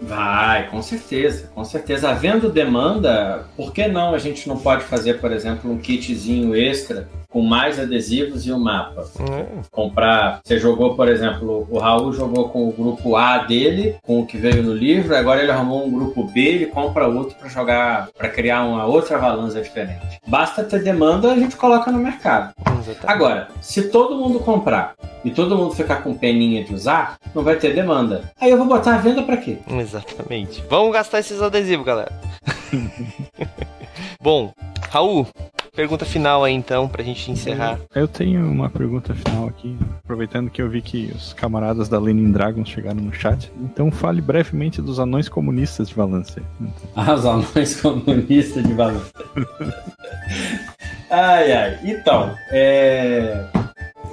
[SPEAKER 4] Vai, com certeza, com certeza. Havendo demanda, por que não a gente não pode fazer, por exemplo, um kitzinho extra com mais adesivos e o um mapa. Uhum. Comprar. Você jogou, por exemplo, o Raul jogou com o grupo A dele, com o que veio no livro, agora ele arrumou um grupo B, ele compra outro para jogar, para criar uma outra balança diferente. Basta ter demanda, a gente coloca no mercado.
[SPEAKER 2] Exatamente.
[SPEAKER 4] Agora, se todo mundo comprar e todo mundo ficar com peninha de usar, não vai ter demanda. Aí eu vou botar a venda pra quê?
[SPEAKER 2] Exatamente. Vamos gastar esses adesivos, galera. <laughs> Bom, Raul, pergunta final aí então, pra gente encerrar.
[SPEAKER 3] Eu tenho uma pergunta final aqui, aproveitando que eu vi que os camaradas da Lenin Dragons chegaram no chat. Então fale brevemente dos anões comunistas de Valência.
[SPEAKER 4] Ah, <laughs> os anões comunistas de Valência. <laughs> ai, ai. Então, é...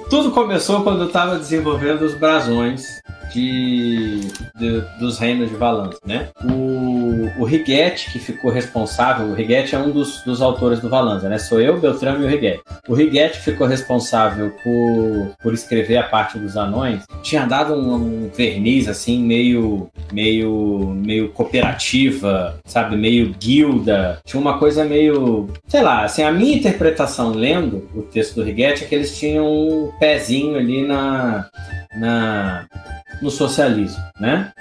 [SPEAKER 4] tudo começou quando eu estava desenvolvendo os brasões de, de, dos reinos de Valance, né? O, o Righetti, que ficou responsável, o Righetti é um dos, dos autores do Valanza, né? Sou eu, Beltrame e o Righetti. O Righetti ficou responsável por, por escrever a parte dos anões. Tinha dado um, um verniz, assim, meio, meio, meio cooperativa, sabe? Meio guilda. Tinha uma coisa meio, sei lá, assim, a minha interpretação lendo o texto do Righetti é que eles tinham um pezinho ali na, na no socialismo, né?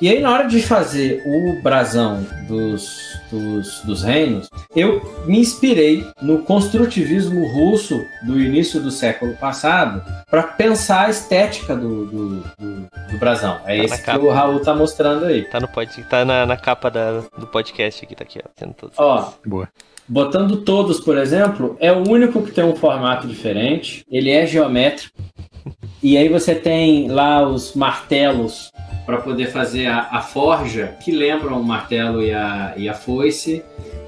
[SPEAKER 4] E aí, na hora de fazer o brasão dos, dos, dos reinos, eu me inspirei no construtivismo russo do início do século passado para pensar a estética do, do, do, do brasão. É
[SPEAKER 2] Tá
[SPEAKER 4] esse que
[SPEAKER 2] capa.
[SPEAKER 4] o Raul tá mostrando aí.
[SPEAKER 2] Tá no pod, tá na, na capa da, do podcast aqui, tá aqui, ó. Tendo todos.
[SPEAKER 4] Ó,
[SPEAKER 3] Boa.
[SPEAKER 4] Botando todos, por exemplo, é o único que tem um formato diferente. Ele é geométrico. <laughs> E aí você tem lá os martelos para poder fazer a, a forja, que lembram o martelo e a, e a foice.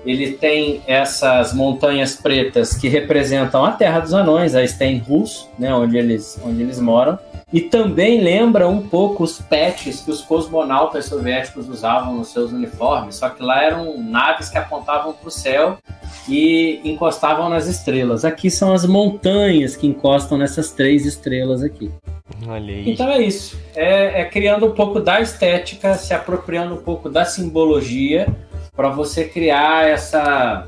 [SPEAKER 4] Ele tem essas montanhas pretas que representam a Terra dos Anões, a Stenhus, né, onde, eles, onde eles moram. E também lembra um pouco os patches que os cosmonautas soviéticos usavam nos seus uniformes, só que lá eram naves que apontavam para o céu e encostavam nas estrelas. Aqui são as montanhas que encostam nessas três estrelas aqui. Então é isso. É, é criando um pouco da estética, se apropriando um pouco da simbologia para você criar essa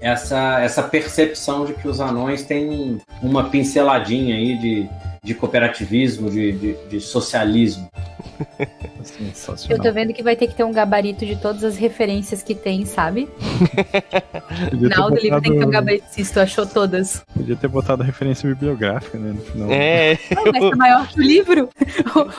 [SPEAKER 4] essa essa percepção de que os anões têm uma pinceladinha aí de, de cooperativismo, de, de, de socialismo.
[SPEAKER 5] Eu
[SPEAKER 3] Sensacional.
[SPEAKER 5] tô vendo que vai ter que ter um gabarito de todas as referências que tem, sabe?
[SPEAKER 3] Podia ter,
[SPEAKER 5] Final do livro tem que ter um gabarito se tu achou todas.
[SPEAKER 3] podia ter botado referência bibliográfica, né? No final.
[SPEAKER 2] É,
[SPEAKER 5] Não, mas tá maior que o livro.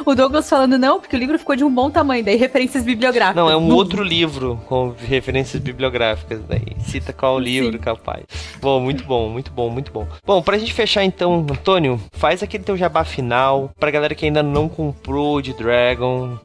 [SPEAKER 5] O Douglas falando não, porque o livro ficou de um bom tamanho, daí referências bibliográficas.
[SPEAKER 2] não, é um outro livro com referências bibliográficas daí. Cita qual livro, capaz. Bom, muito bom, muito bom, muito bom. Bom, pra gente fechar então, Antônio, faz aquele teu jabá final pra galera que ainda não comprou de Dragon.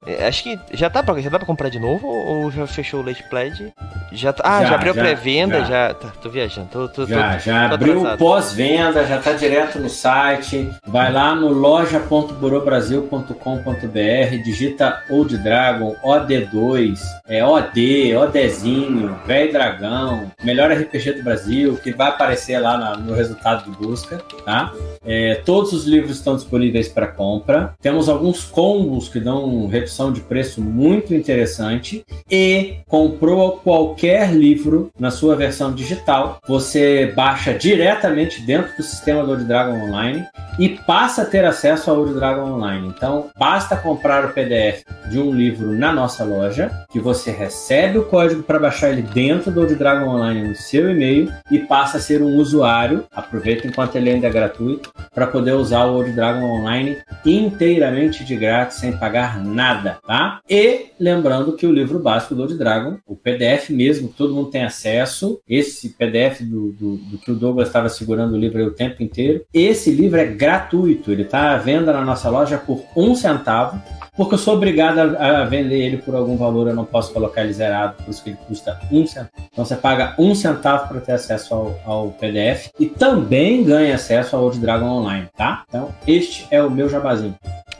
[SPEAKER 2] É, acho que já tá pra, já dá pra comprar de novo ou já fechou o Late Pledge? Já tá, ah, já,
[SPEAKER 4] Já,
[SPEAKER 2] abriu pré-venda, já.
[SPEAKER 4] já.
[SPEAKER 2] Tá, tô viajando. Tô, tô,
[SPEAKER 4] Já,
[SPEAKER 2] tô,
[SPEAKER 4] já
[SPEAKER 2] tô
[SPEAKER 4] abriu pós-venda, já está direto no site. Vai lá no loja.burobrasil.com.br, digita Old Dragon, OD2, é OD, ODzinho, Velho Dragão, melhor RPG do Brasil, que vai aparecer lá na- no resultado de busca, tá? É, todos os livros estão disponíveis para compra. Temos alguns combos que dão redução de preço muito interessante. E comprou qualquer livro na sua versão digital, você baixa diretamente dentro do sistema do Old Dragon Online e passa a ter acesso ao Old Dragon Online. Então, basta comprar o PDF de um livro na nossa loja, que você recebe o código para baixar ele dentro do Old Dragon Online no seu e-mail e passa a ser um usuário. Aproveita enquanto ele ainda é gratuito para poder usar o Old Dragon Online inteiramente de grátis, sem pagar nada, tá? E lembrando que o livro básico do Old Dragon, o PDF mesmo, todo mundo tem acesso, esse PDF do, do, do que o Douglas estava segurando o livro o tempo inteiro, esse livro é gratuito, ele está à venda na nossa loja por um centavo, porque eu sou obrigado a, a vender ele por algum valor, eu não posso colocar ele zerado, por isso que ele custa um centavo. Então você paga um centavo para ter acesso ao, ao PDF e também ganha acesso ao Old Dragon Online, tá? Então este é o meu jabazinho.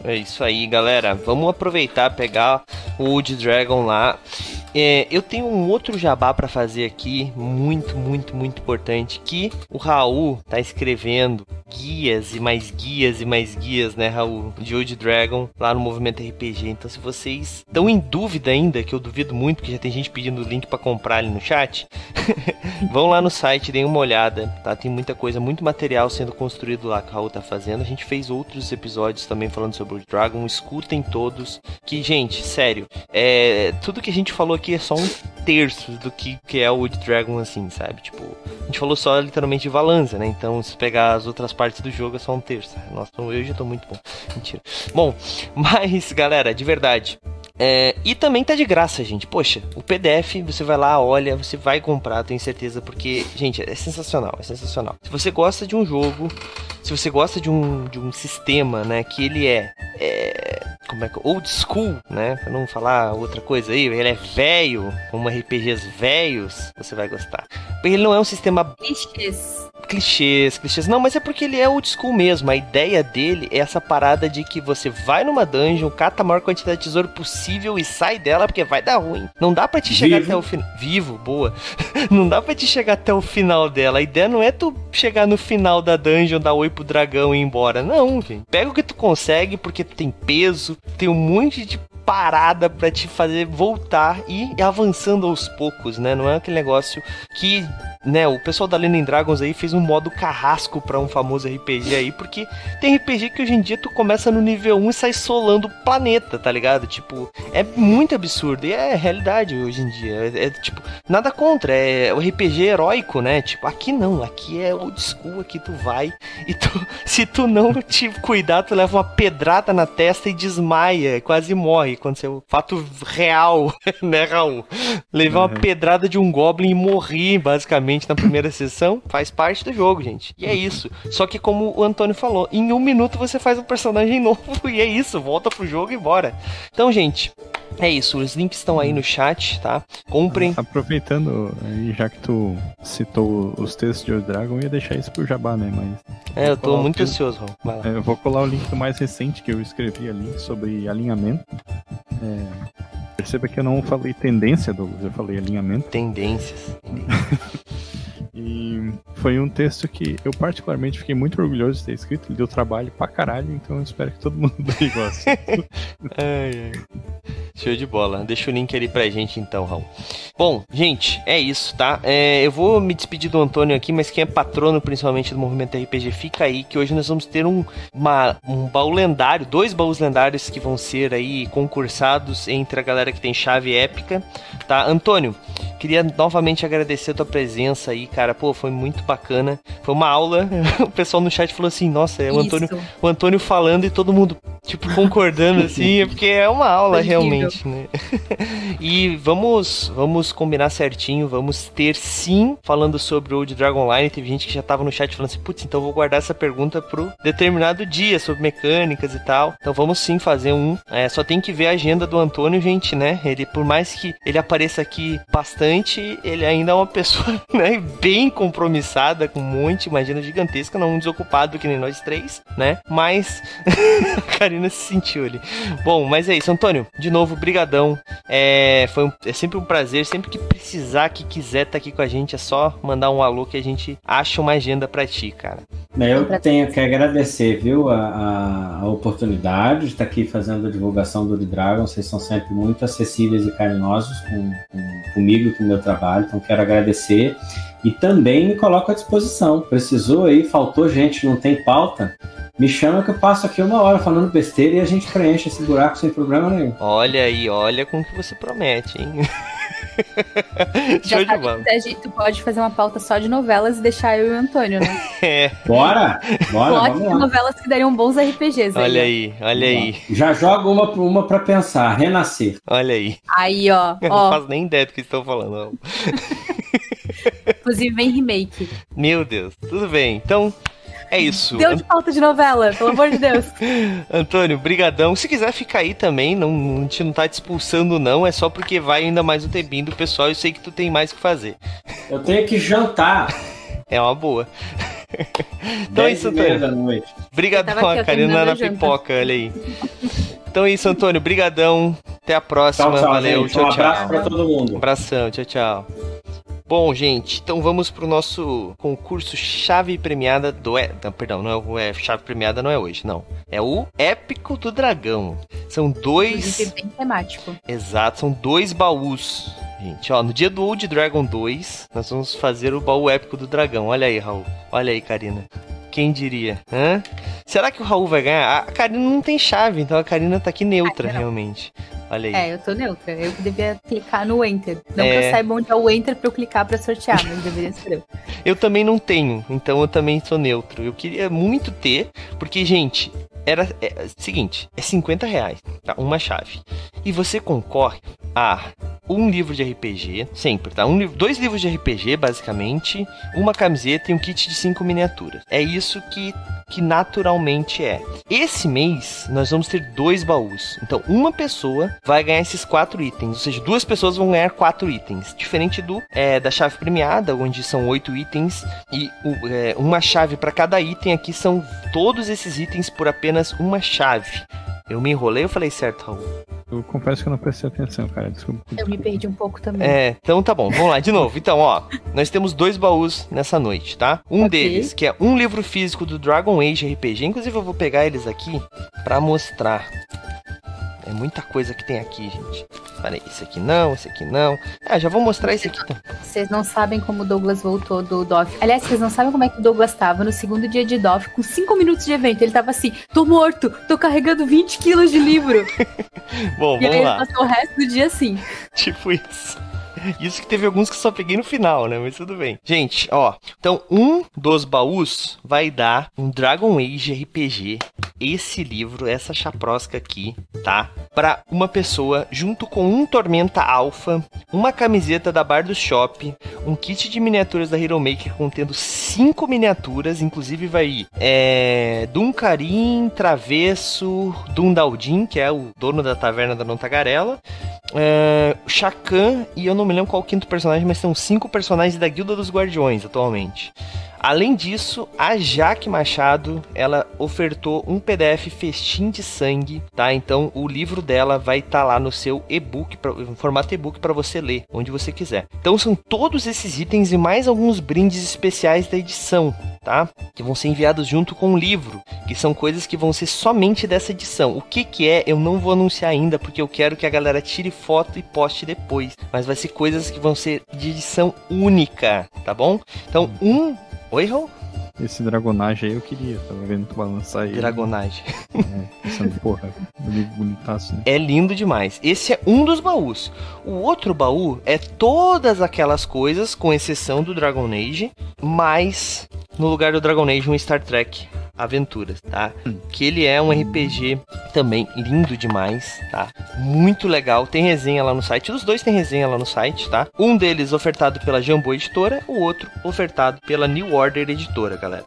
[SPEAKER 2] É isso aí, galera. Vamos aproveitar, pegar o Wood Dragon lá. É, eu tenho um outro jabá pra fazer aqui, muito, muito, muito importante, que o Raul tá escrevendo guias e mais guias e mais guias, né, Raul, de Old Dragon lá no Movimento RPG. Então, se vocês estão em dúvida ainda, que eu duvido muito, porque já tem gente pedindo o link pra comprar ali no chat, <laughs> vão lá no site, deem uma olhada, tá? Tem muita coisa, muito material sendo construído lá que o Raul tá fazendo. A gente fez outros episódios também falando sobre o Dragon, escutem todos. Que, gente, sério, é, tudo que a gente falou aqui é só um terço do que, que é o Wood Dragon, assim, sabe? Tipo, gente falou só literalmente de Valanza, né? Então, se pegar as outras partes do jogo, é só um terço. Nossa, eu já tô muito bom. Mentira. Bom, <laughs> mas, galera, de verdade, é, e também tá de graça, gente. Poxa, o PDF, você vai lá, olha, você vai comprar, tenho certeza, porque, gente, é sensacional, é sensacional. Se você gosta de um jogo, se você gosta de um, de um sistema, né, que ele é, é como é que old school, né, pra não falar outra coisa aí, ele é velho, como RPGs velhos, você vai gostar. Ele não é um sistema
[SPEAKER 5] Clichês.
[SPEAKER 2] clichês, clichês. Não, mas é porque ele é old school mesmo. A ideia dele é essa parada de que você vai numa dungeon, cata a maior quantidade de tesouro possível e sai dela porque vai dar ruim. Não dá pra te chegar
[SPEAKER 4] Vivo.
[SPEAKER 2] até o final. Vivo, boa. <laughs> não dá pra te chegar até o final dela. A ideia não é tu chegar no final da dungeon, dar oi pro dragão e ir embora. Não, gente. Pega o que tu consegue porque tu tem peso, tem um monte de parada pra te fazer voltar e ir avançando aos poucos, né? Não é aquele negócio que, né, o pessoal da Lenin Dragons aí fez um modo carrasco pra um famoso RPG aí, porque tem RPG que hoje em dia tu começa no nível 1 e sai solando o planeta, tá ligado? Tipo, é muito absurdo e é realidade hoje em dia. É, é, tipo, nada contra, é o RPG heróico, né? Tipo, aqui não, aqui é old school, aqui tu vai e tu, <laughs> se tu não te cuidar, tu leva uma pedrada na testa e desmaia, quase morre. Aconteceu fato real, <laughs> né, Raul? Levar uma
[SPEAKER 3] Uhum.
[SPEAKER 2] pedrada de um Goblin e morrer, basicamente, na primeira sessão, faz parte do jogo, gente. E é isso. Só que, como o Antônio falou, em um minuto você faz um personagem <laughs> novo e é isso. Volta pro jogo e bora. Então, gente. É isso, os links estão aí no chat, tá? Comprem.
[SPEAKER 3] Aproveitando, já que tu citou os textos de Old Dragon, eu ia deixar isso pro Jabá, né? Mas
[SPEAKER 2] É, eu tô muito ansioso, Raul. Vai lá.
[SPEAKER 3] é, eu vou colar o link do mais recente que eu escrevi ali sobre alinhamento. É, perceba que eu não falei tendência, Douglas, eu falei alinhamento.
[SPEAKER 2] Tendências. <laughs>
[SPEAKER 3] E foi um texto que eu particularmente fiquei muito orgulhoso de ter escrito. Ele deu trabalho pra caralho, então eu espero que todo mundo <laughs> goste. <laughs>
[SPEAKER 2] Ai, ai. Show de bola. Deixa o link ali pra gente então, Raul. Bom, gente, é isso, tá? É, eu vou me despedir do Antônio aqui, mas quem é patrono principalmente do movimento RPG, fica aí que hoje nós vamos ter um, uma- um baú lendário, dois baús lendários que vão ser aí concursados entre a galera que tem chave épica, tá? Antônio, queria novamente agradecer a tua presença aí, cara. Pô, foi muito bacana. Foi uma aula. <laughs> O pessoal no chat falou assim: nossa, é o Antônio o Antônio falando e todo mundo, tipo, concordando <laughs> assim, é porque é uma aula
[SPEAKER 5] Foi incrível.
[SPEAKER 2] realmente, né? <laughs> e vamos, vamos combinar certinho, vamos ter sim, falando sobre o Old Dragon Line, teve gente que já tava no chat falando assim, putz, então eu vou guardar essa pergunta pro determinado dia, sobre mecânicas e tal. Então vamos sim fazer um. É, só tem que ver a agenda do Antônio, gente, né? Ele, por mais que ele apareça aqui bastante, ele ainda é uma <laughs> pessoa, né, bem compromissada, com um monte, uma agenda gigantesca, não um desocupado que nem nós três, né? Mas <laughs> a Karina se sentiu ali. Bom, mas é isso, Antônio. De novo, brigadão. É, foi um- é sempre um prazer. Sempre que precisar, que quiser estar aqui com a gente, é só mandar um alô que a gente acha uma agenda pra ti, cara.
[SPEAKER 4] Eu tenho que agradecer, viu, a, a- oportunidade de estar aqui fazendo a divulgação do Uri Dragon. Vocês são sempre muito acessíveis e carinhosos com, com- comigo e com o meu trabalho, então quero agradecer. E também me coloco à disposição. Precisou aí, faltou gente, não tem pauta. Me chama que eu passo aqui uma hora falando besteira e a gente preenche esse buraco sem problema nenhum.
[SPEAKER 2] Olha aí, olha com o que você promete, hein? <laughs> <laughs>
[SPEAKER 5] Já
[SPEAKER 2] Show de
[SPEAKER 5] sabe
[SPEAKER 2] bola.
[SPEAKER 5] que a gente pode fazer uma pauta só de novelas e deixar eu e o Antônio, né? <laughs>
[SPEAKER 2] É,
[SPEAKER 4] Bora? Bora,
[SPEAKER 5] Plot de
[SPEAKER 4] vamos lá.
[SPEAKER 5] novelas que dariam bons RPGs.
[SPEAKER 2] olha aí, olha aí,
[SPEAKER 4] Já joga uma, uma para pensar, renascer.
[SPEAKER 2] olha aí.
[SPEAKER 5] Aí, ó, <laughs>
[SPEAKER 2] Eu não
[SPEAKER 5] ó,
[SPEAKER 2] faço nem ideia do que estão falando.
[SPEAKER 5] inclusive vem remake.
[SPEAKER 2] Meu Deus, tudo bem. Então, é isso.
[SPEAKER 5] Deu de pauta de novela, pelo amor de Deus. <laughs>
[SPEAKER 2] Antônio, brigadão. Se quiser ficar aí também, não, a gente não tá te expulsando não, é só porque vai ainda mais um tempinho do pessoal e eu sei que tu tem mais o que fazer.
[SPEAKER 4] Eu tenho que jantar. <laughs>
[SPEAKER 2] É uma boa. <laughs> Então é isso, Antônio.
[SPEAKER 4] da noite.
[SPEAKER 5] Eu
[SPEAKER 2] Brigadão,
[SPEAKER 5] tava aqui,
[SPEAKER 2] a Karina na pipoca, olha aí. Então é isso, Antônio, brigadão. Até a próxima,
[SPEAKER 4] Tchau, tchau,
[SPEAKER 2] valeu,
[SPEAKER 4] gente.
[SPEAKER 2] tchau,
[SPEAKER 4] um abraço
[SPEAKER 2] tchau.
[SPEAKER 4] para todo mundo.
[SPEAKER 2] Abração, tchau, tchau. Bom, gente, então vamos pro nosso concurso chave premiada do. E... Não, perdão, não é o é, chave premiada, não é hoje, não. É o Épico do Dragão. São dois.
[SPEAKER 5] Inclusive, bem temático.
[SPEAKER 2] Exato, são dois baús. Gente, ó, no dia do Old Dragon 2, nós vamos fazer o baú épico do dragão. Olha aí, Raul. Olha aí, Karina. Quem diria? Hã? Será que o Raul vai ganhar? A Karina não tem chave, então a Karina tá aqui neutra,
[SPEAKER 5] Ah,
[SPEAKER 2] realmente. Olha aí.
[SPEAKER 5] É, eu tô neutra. Eu que devia clicar no Enter. Não que
[SPEAKER 2] É.
[SPEAKER 5] eu saiba onde é o Enter pra eu clicar pra sortear, mas deveria ser eu. <laughs>
[SPEAKER 2] Eu também não tenho, então eu também sou neutro. Eu queria muito ter, porque, gente, era é, seguinte, é 50 reais, tá? Uma chave. E você concorre a um livro de RPG, sempre, tá? Um, dois livros de RPG, basicamente, uma camiseta e um kit de cinco miniaturas. É isso que, que naturalmente é. Esse mês, nós vamos ter dois baús. Então, uma pessoa vai ganhar esses quatro itens. Ou seja, duas pessoas vão ganhar quatro itens. Diferente do é, da chave premiada, onde são oito itens e é, uma chave para cada item. Aqui são todos esses itens por apenas uma chave. Eu me enrolei ou falei certo, Raul?
[SPEAKER 3] Eu confesso que eu não prestei atenção, cara. Desculpa.
[SPEAKER 5] Eu me perdi um pouco também.
[SPEAKER 2] É, então tá bom, vamos lá de novo. Então, ó, <laughs> nós temos dois baús nessa noite, tá? Um
[SPEAKER 5] Ok.
[SPEAKER 2] deles, que é um livro físico do Dragon Age RPG. Inclusive, eu vou pegar eles aqui pra mostrar. É muita coisa que tem aqui, gente. Peraí, esse aqui não, esse aqui não. Ah, já vou mostrar esse aqui então.
[SPEAKER 5] Vocês não sabem como o Douglas voltou do DOF. Aliás, vocês não sabem como é que o Douglas tava no segundo dia de DOF, com 5 minutos de evento. Ele tava assim: tô morto, tô carregando 20 quilos de livro. <laughs>
[SPEAKER 2] Bom,
[SPEAKER 5] e aí
[SPEAKER 2] vamos
[SPEAKER 5] ele
[SPEAKER 2] lá.
[SPEAKER 5] passou o resto do dia assim. <laughs>
[SPEAKER 2] Tipo isso. Isso que teve alguns que só peguei no final, né? Mas tudo bem. Gente, ó. Então, um dos baús vai dar um Dragon Age RPG. Esse livro, essa chaprosca aqui, tá? Pra uma pessoa, junto com um Tormenta Alpha, uma camiseta da Bar do Shop, um kit de miniaturas da Hero Maker contendo cinco miniaturas, inclusive vai é, Duncarim, Travesso, Dundaldin, que é o dono da taverna da Não O Shakan e eu não me lembro qual o quinto personagem, mas são cinco personagens da Guilda dos Guardiões atualmente. Além disso, a Jaque Machado, ela ofertou um PDF festim de sangue, tá? Então o livro dela vai estar lá no seu e-book, em formato e-book para você ler, onde você quiser. Então são todos esses itens e mais alguns brindes especiais da edição, tá? Que vão ser enviados junto com o livro, que são coisas que vão ser somente dessa edição. O que que é, eu não vou anunciar ainda, porque eu quero que a galera tire foto e poste depois. Mas vai ser coisas que vão ser de edição única, tá bom? Então, um... Oi, Raul?
[SPEAKER 3] Esse dragonagem aí eu queria. Tava vendo tu balançar aí.
[SPEAKER 2] Dragonagem.
[SPEAKER 3] É, pensando, porra, <laughs> livro bonitaço, né?
[SPEAKER 2] É lindo demais. Esse é um dos baús. O outro baú é todas aquelas coisas, com exceção do Dragon Age, mas no lugar do Dragon Age um Star Trek Aventuras, tá? Que ele é um RPG também lindo demais, tá? Muito legal. Tem resenha lá no site. Os dois têm resenha lá no site, tá? Um deles ofertado pela Jambô Editora, o outro ofertado pela New Order Editora, galera.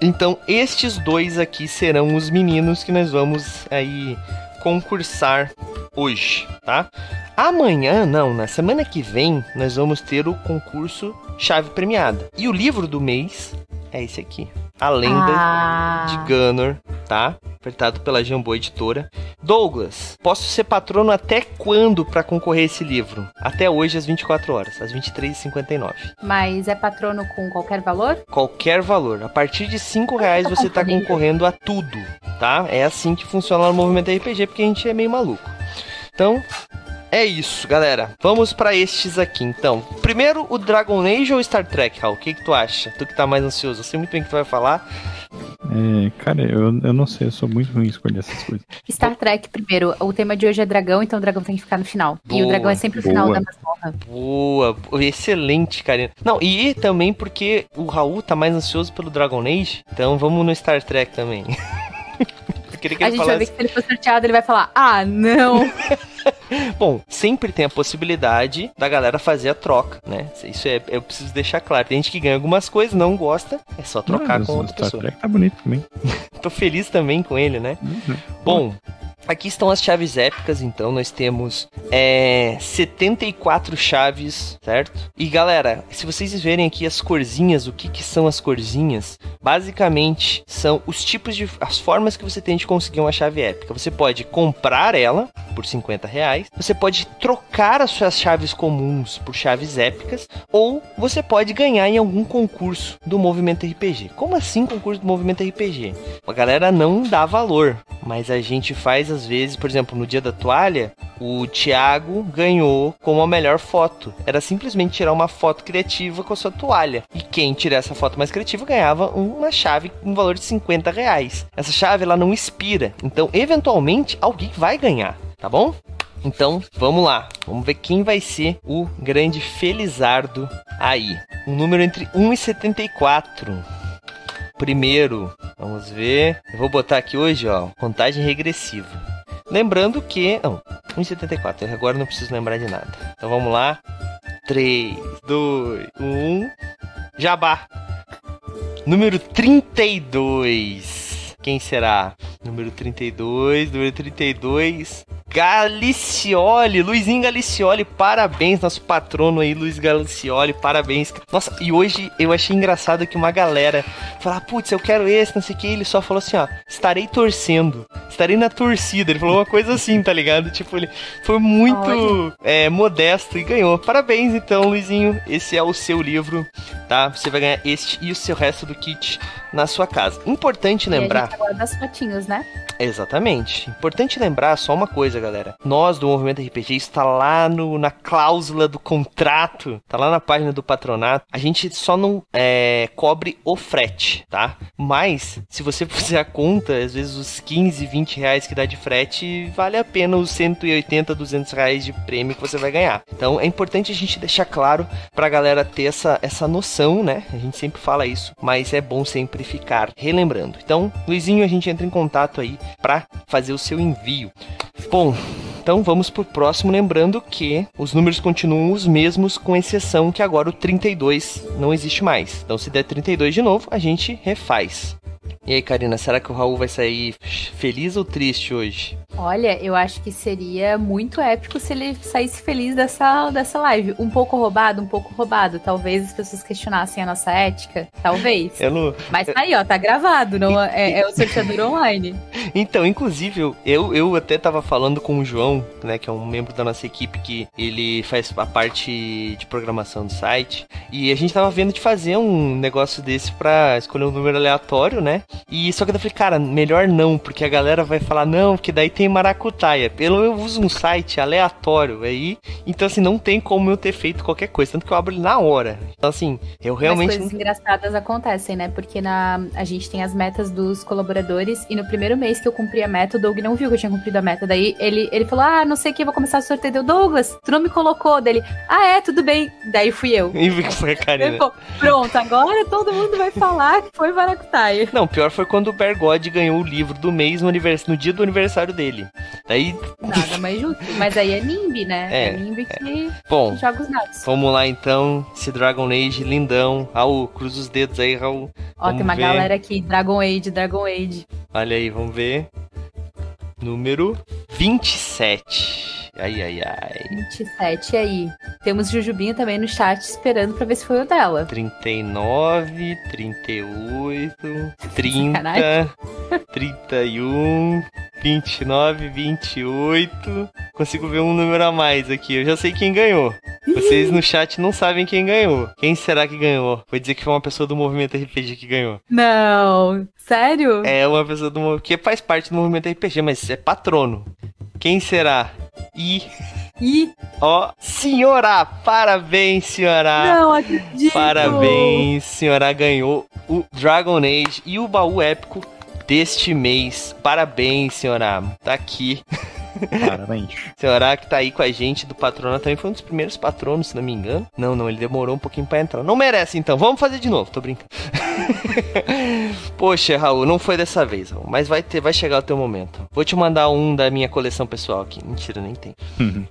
[SPEAKER 2] Então, estes dois aqui serão os meninos que nós vamos aí concursar hoje, tá? Amanhã, não, na semana que vem, nós vamos ter o concurso Chave Premiada. E o livro do mês é esse aqui. A Lenda
[SPEAKER 5] Ah,
[SPEAKER 2] de Gunner, tá? Apertado pela Jambô Editora. Douglas, posso ser patrono até quando para concorrer a esse livro? Até hoje, às 24 horas, às 23h59.
[SPEAKER 5] mas é patrono com qualquer valor?
[SPEAKER 2] Qualquer valor. A partir de 5 reais
[SPEAKER 5] Tá
[SPEAKER 2] você tá
[SPEAKER 5] concorrendo.
[SPEAKER 2] concorrendo a tudo, tá? É assim que funciona no movimento RPG, porque a gente é meio maluco. Então, é isso, galera. Vamos pra estes aqui, então. Primeiro, o Dragon Age ou Star Trek, Raul? O que, que tu acha? Tu que tá mais ansioso. Eu sei muito bem o que tu vai falar.
[SPEAKER 3] É, cara, eu, eu não sei, eu sou muito ruim em escolher essas coisas.
[SPEAKER 5] Star Trek primeiro. O tema de hoje é dragão, então o dragão tem que ficar no final. e
[SPEAKER 2] Boa,
[SPEAKER 5] o dragão é sempre o final
[SPEAKER 3] boa.
[SPEAKER 5] da masmorra.
[SPEAKER 2] Boa, boa, excelente, Karina. Não, e também porque o Raul tá mais ansioso pelo Dragon Age, então vamos no Star Trek também. <laughs>
[SPEAKER 5] A gente vai ver
[SPEAKER 2] falasse-
[SPEAKER 5] que se ele for sorteado, ele vai falar: Ah, não! <laughs> <laughs>
[SPEAKER 2] Bom, sempre tem a possibilidade da galera fazer a troca, né? Isso é, eu preciso deixar claro. Tem gente que ganha algumas coisas, não gosta, é só trocar
[SPEAKER 3] Não,
[SPEAKER 2] com outra
[SPEAKER 3] Star
[SPEAKER 2] pessoa.
[SPEAKER 3] Trek tá bonito também. <laughs>
[SPEAKER 2] Tô feliz também com ele, né?
[SPEAKER 3] Uhum.
[SPEAKER 2] Bom, aqui estão as chaves épicas, então nós temos é, 74 chaves, certo? E galera, se vocês verem aqui as corzinhas, o que, que são as corzinhas? Basicamente são os tipos de. as formas que você tem de conseguir uma chave épica. Você pode comprar ela por 50 reais, você pode trocar as suas chaves comuns por chaves épicas, ou você pode ganhar em algum concurso do movimento RPG. Como assim concurso do movimento RPG? A galera não dá valor, mas a gente faz às vezes, por exemplo, no dia da toalha, o Thiago ganhou como a melhor foto. Era simplesmente tirar uma foto criativa com a sua toalha. E quem tirar essa foto mais criativa ganhava uma chave com um valor de 50 reais. Essa chave ela não expira, então eventualmente alguém vai ganhar, tá bom? Então, vamos lá. Vamos ver quem vai ser o grande Felizardo aí. Um número entre 1 e 74. Primeiro, vamos ver. Eu vou botar aqui hoje, ó, contagem regressiva. Lembrando que. Não, 1,74. Agora não preciso lembrar de nada. Então vamos lá. 3, 2, 1. Jabá. Número 32. Quem será? Número 32, número 32. Galicioli, Luizinho Galicioli, parabéns, nosso patrono aí, Luiz Galicioli, parabéns. Nossa, e hoje eu achei engraçado que uma galera falar, putz, eu quero esse, não sei o que, ele só falou assim, ó, estarei torcendo, estarei na torcida. Ele falou uma coisa assim, tá ligado? Tipo, ele foi muito é, modesto e ganhou. Parabéns, então, Luizinho, esse é o seu livro, tá? Você vai ganhar este e o seu resto do kit na sua casa. Importante lembrar. E a
[SPEAKER 5] gente agora das fotinhos, né?
[SPEAKER 2] Exatamente. Importante lembrar só uma coisa, galera. Nós do Movimento RPG está lá no, na cláusula do contrato, tá lá na página do patronato. A gente só não é, cobre o frete, tá? Mas, se você <laughs> fizer a conta, às vezes os 15, 20 reais que dá de frete, vale a pena os 180, 200 reais de prêmio que você vai ganhar. Então, é importante a gente deixar claro pra galera ter essa, essa noção, né? A gente sempre fala isso, mas é bom sempre ficar relembrando. Então, Luizinho, a gente entra em contato aí para fazer o seu envio. Bom, então vamos pro próximo, lembrando que os números continuam os mesmos, com exceção que agora o 32 não existe mais. Então se der 32 de novo, a gente refaz. E aí, Karina, será que o Raul vai sair feliz ou triste hoje?
[SPEAKER 5] Olha, eu acho que seria muito épico se ele saísse feliz dessa, dessa live. Um pouco roubado, um pouco roubado. Talvez as pessoas questionassem a nossa ética. Talvez.
[SPEAKER 2] Eu não...
[SPEAKER 5] Mas tá aí, ó, tá gravado. Não, é, é o sorteador <laughs> online.
[SPEAKER 2] Então, inclusive, eu, eu até tava falando com o João, né, que é um membro da nossa equipe que ele faz a parte de programação do site. E a gente tava vendo de fazer um negócio desse pra escolher um número aleatório, né? E só que eu falei, cara, melhor não, porque a galera vai falar, não, porque daí tem maracutaia. Pelo eu uso um site aleatório aí, então assim, não tem como eu ter feito qualquer coisa, tanto que eu abro ele na hora. Então assim, eu realmente. Mas
[SPEAKER 5] coisas não... engraçadas acontecem, né? Porque na, a gente tem as metas dos colaboradores e no primeiro mês que eu cumpri a meta, o Doug não viu que eu tinha cumprido a meta. Daí ele, ele falou: Ah, não sei o que, vou começar o sorteio. Deu, Douglas, tu não me colocou dele. Ah, é, tudo bem. Daí fui eu. <laughs>
[SPEAKER 2] E foi a Karina.
[SPEAKER 5] Pronto, agora todo mundo vai falar que foi maracutaia.
[SPEAKER 2] Não, pior foi quando o Bergode ganhou o livro do mês no, no dia do aniversário dele. Daí.
[SPEAKER 5] Nada mais justo. Mas aí é Nimbi, né? É, é Nimbi que, é.
[SPEAKER 2] Bom,
[SPEAKER 5] joga os dados.
[SPEAKER 2] Vamos lá então. Esse Dragon Age lindão. Raul, cruza os dedos aí, Raul.
[SPEAKER 5] Ó, vamos tem uma ver. galera aqui. Dragon Age, Dragon Age.
[SPEAKER 2] Olha aí, vamos ver. Número 27. Ai, ai, ai.
[SPEAKER 5] 27 aí. Temos Jujubinha também no chat esperando pra ver se foi o dela.
[SPEAKER 2] 39, 38, 30, 31, 29, 28. Consigo ver um número a mais aqui. Eu já sei quem ganhou. Vocês no chat não sabem quem ganhou. Quem será que ganhou? Vou dizer que foi uma pessoa do movimento RPG que ganhou.
[SPEAKER 5] Não. Sério?
[SPEAKER 2] É uma pessoa do movimento que faz parte do movimento RPG, mas é patrono. Quem será? E.
[SPEAKER 5] E.
[SPEAKER 2] Ó, senhora! Parabéns, senhora!
[SPEAKER 5] Não acredito!
[SPEAKER 2] Parabéns, senhora ganhou o Dragon Age e o baú épico deste mês. Parabéns, senhora! Tá aqui. <laughs>
[SPEAKER 3] Parabéns. <laughs>
[SPEAKER 2] Senhora que tá aí com a gente do patrono também foi um dos primeiros patronos, se não me engano. Não, não, ele demorou um pouquinho para entrar. Não merece então. Vamos fazer de novo, tô brincando. <laughs> Poxa, Raul, não foi dessa vez, Raul, mas vai ter, vai chegar o teu momento. Vou te mandar um da minha coleção pessoal aqui. Mentira, nem tem. <laughs>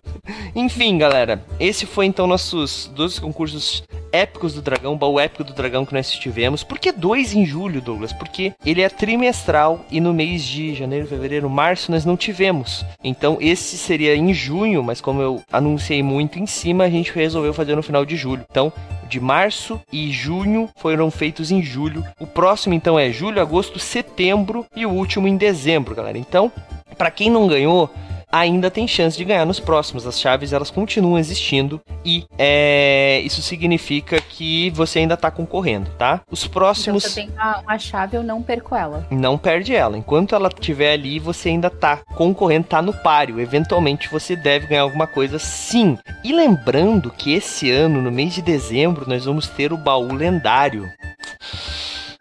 [SPEAKER 2] Enfim, galera, esse foi então nossos 12 concursos épicos do dragão, baú épico do dragão que nós tivemos. Por que dois em julho, Douglas? Porque ele é trimestral e no mês de janeiro, fevereiro, março nós não tivemos. Então esse seria em junho, mas como eu anunciei muito em cima, a gente resolveu fazer no final de julho. Então, de março e junho foram feitos em julho. O próximo então é julho, agosto, setembro e o último em dezembro, galera. Então, para quem não ganhou, ainda tem chance de ganhar nos próximos. As chaves elas continuam existindo e é, isso significa que você ainda está concorrendo, tá? Os próximos.
[SPEAKER 5] Então, você tem uma, uma, chave, eu não perco ela.
[SPEAKER 2] Não perde ela. Enquanto ela estiver ali, você ainda está concorrendo, está no páreo. Eventualmente você deve ganhar alguma coisa, sim. E lembrando que esse ano, no mês de dezembro, nós vamos ter o baú lendário.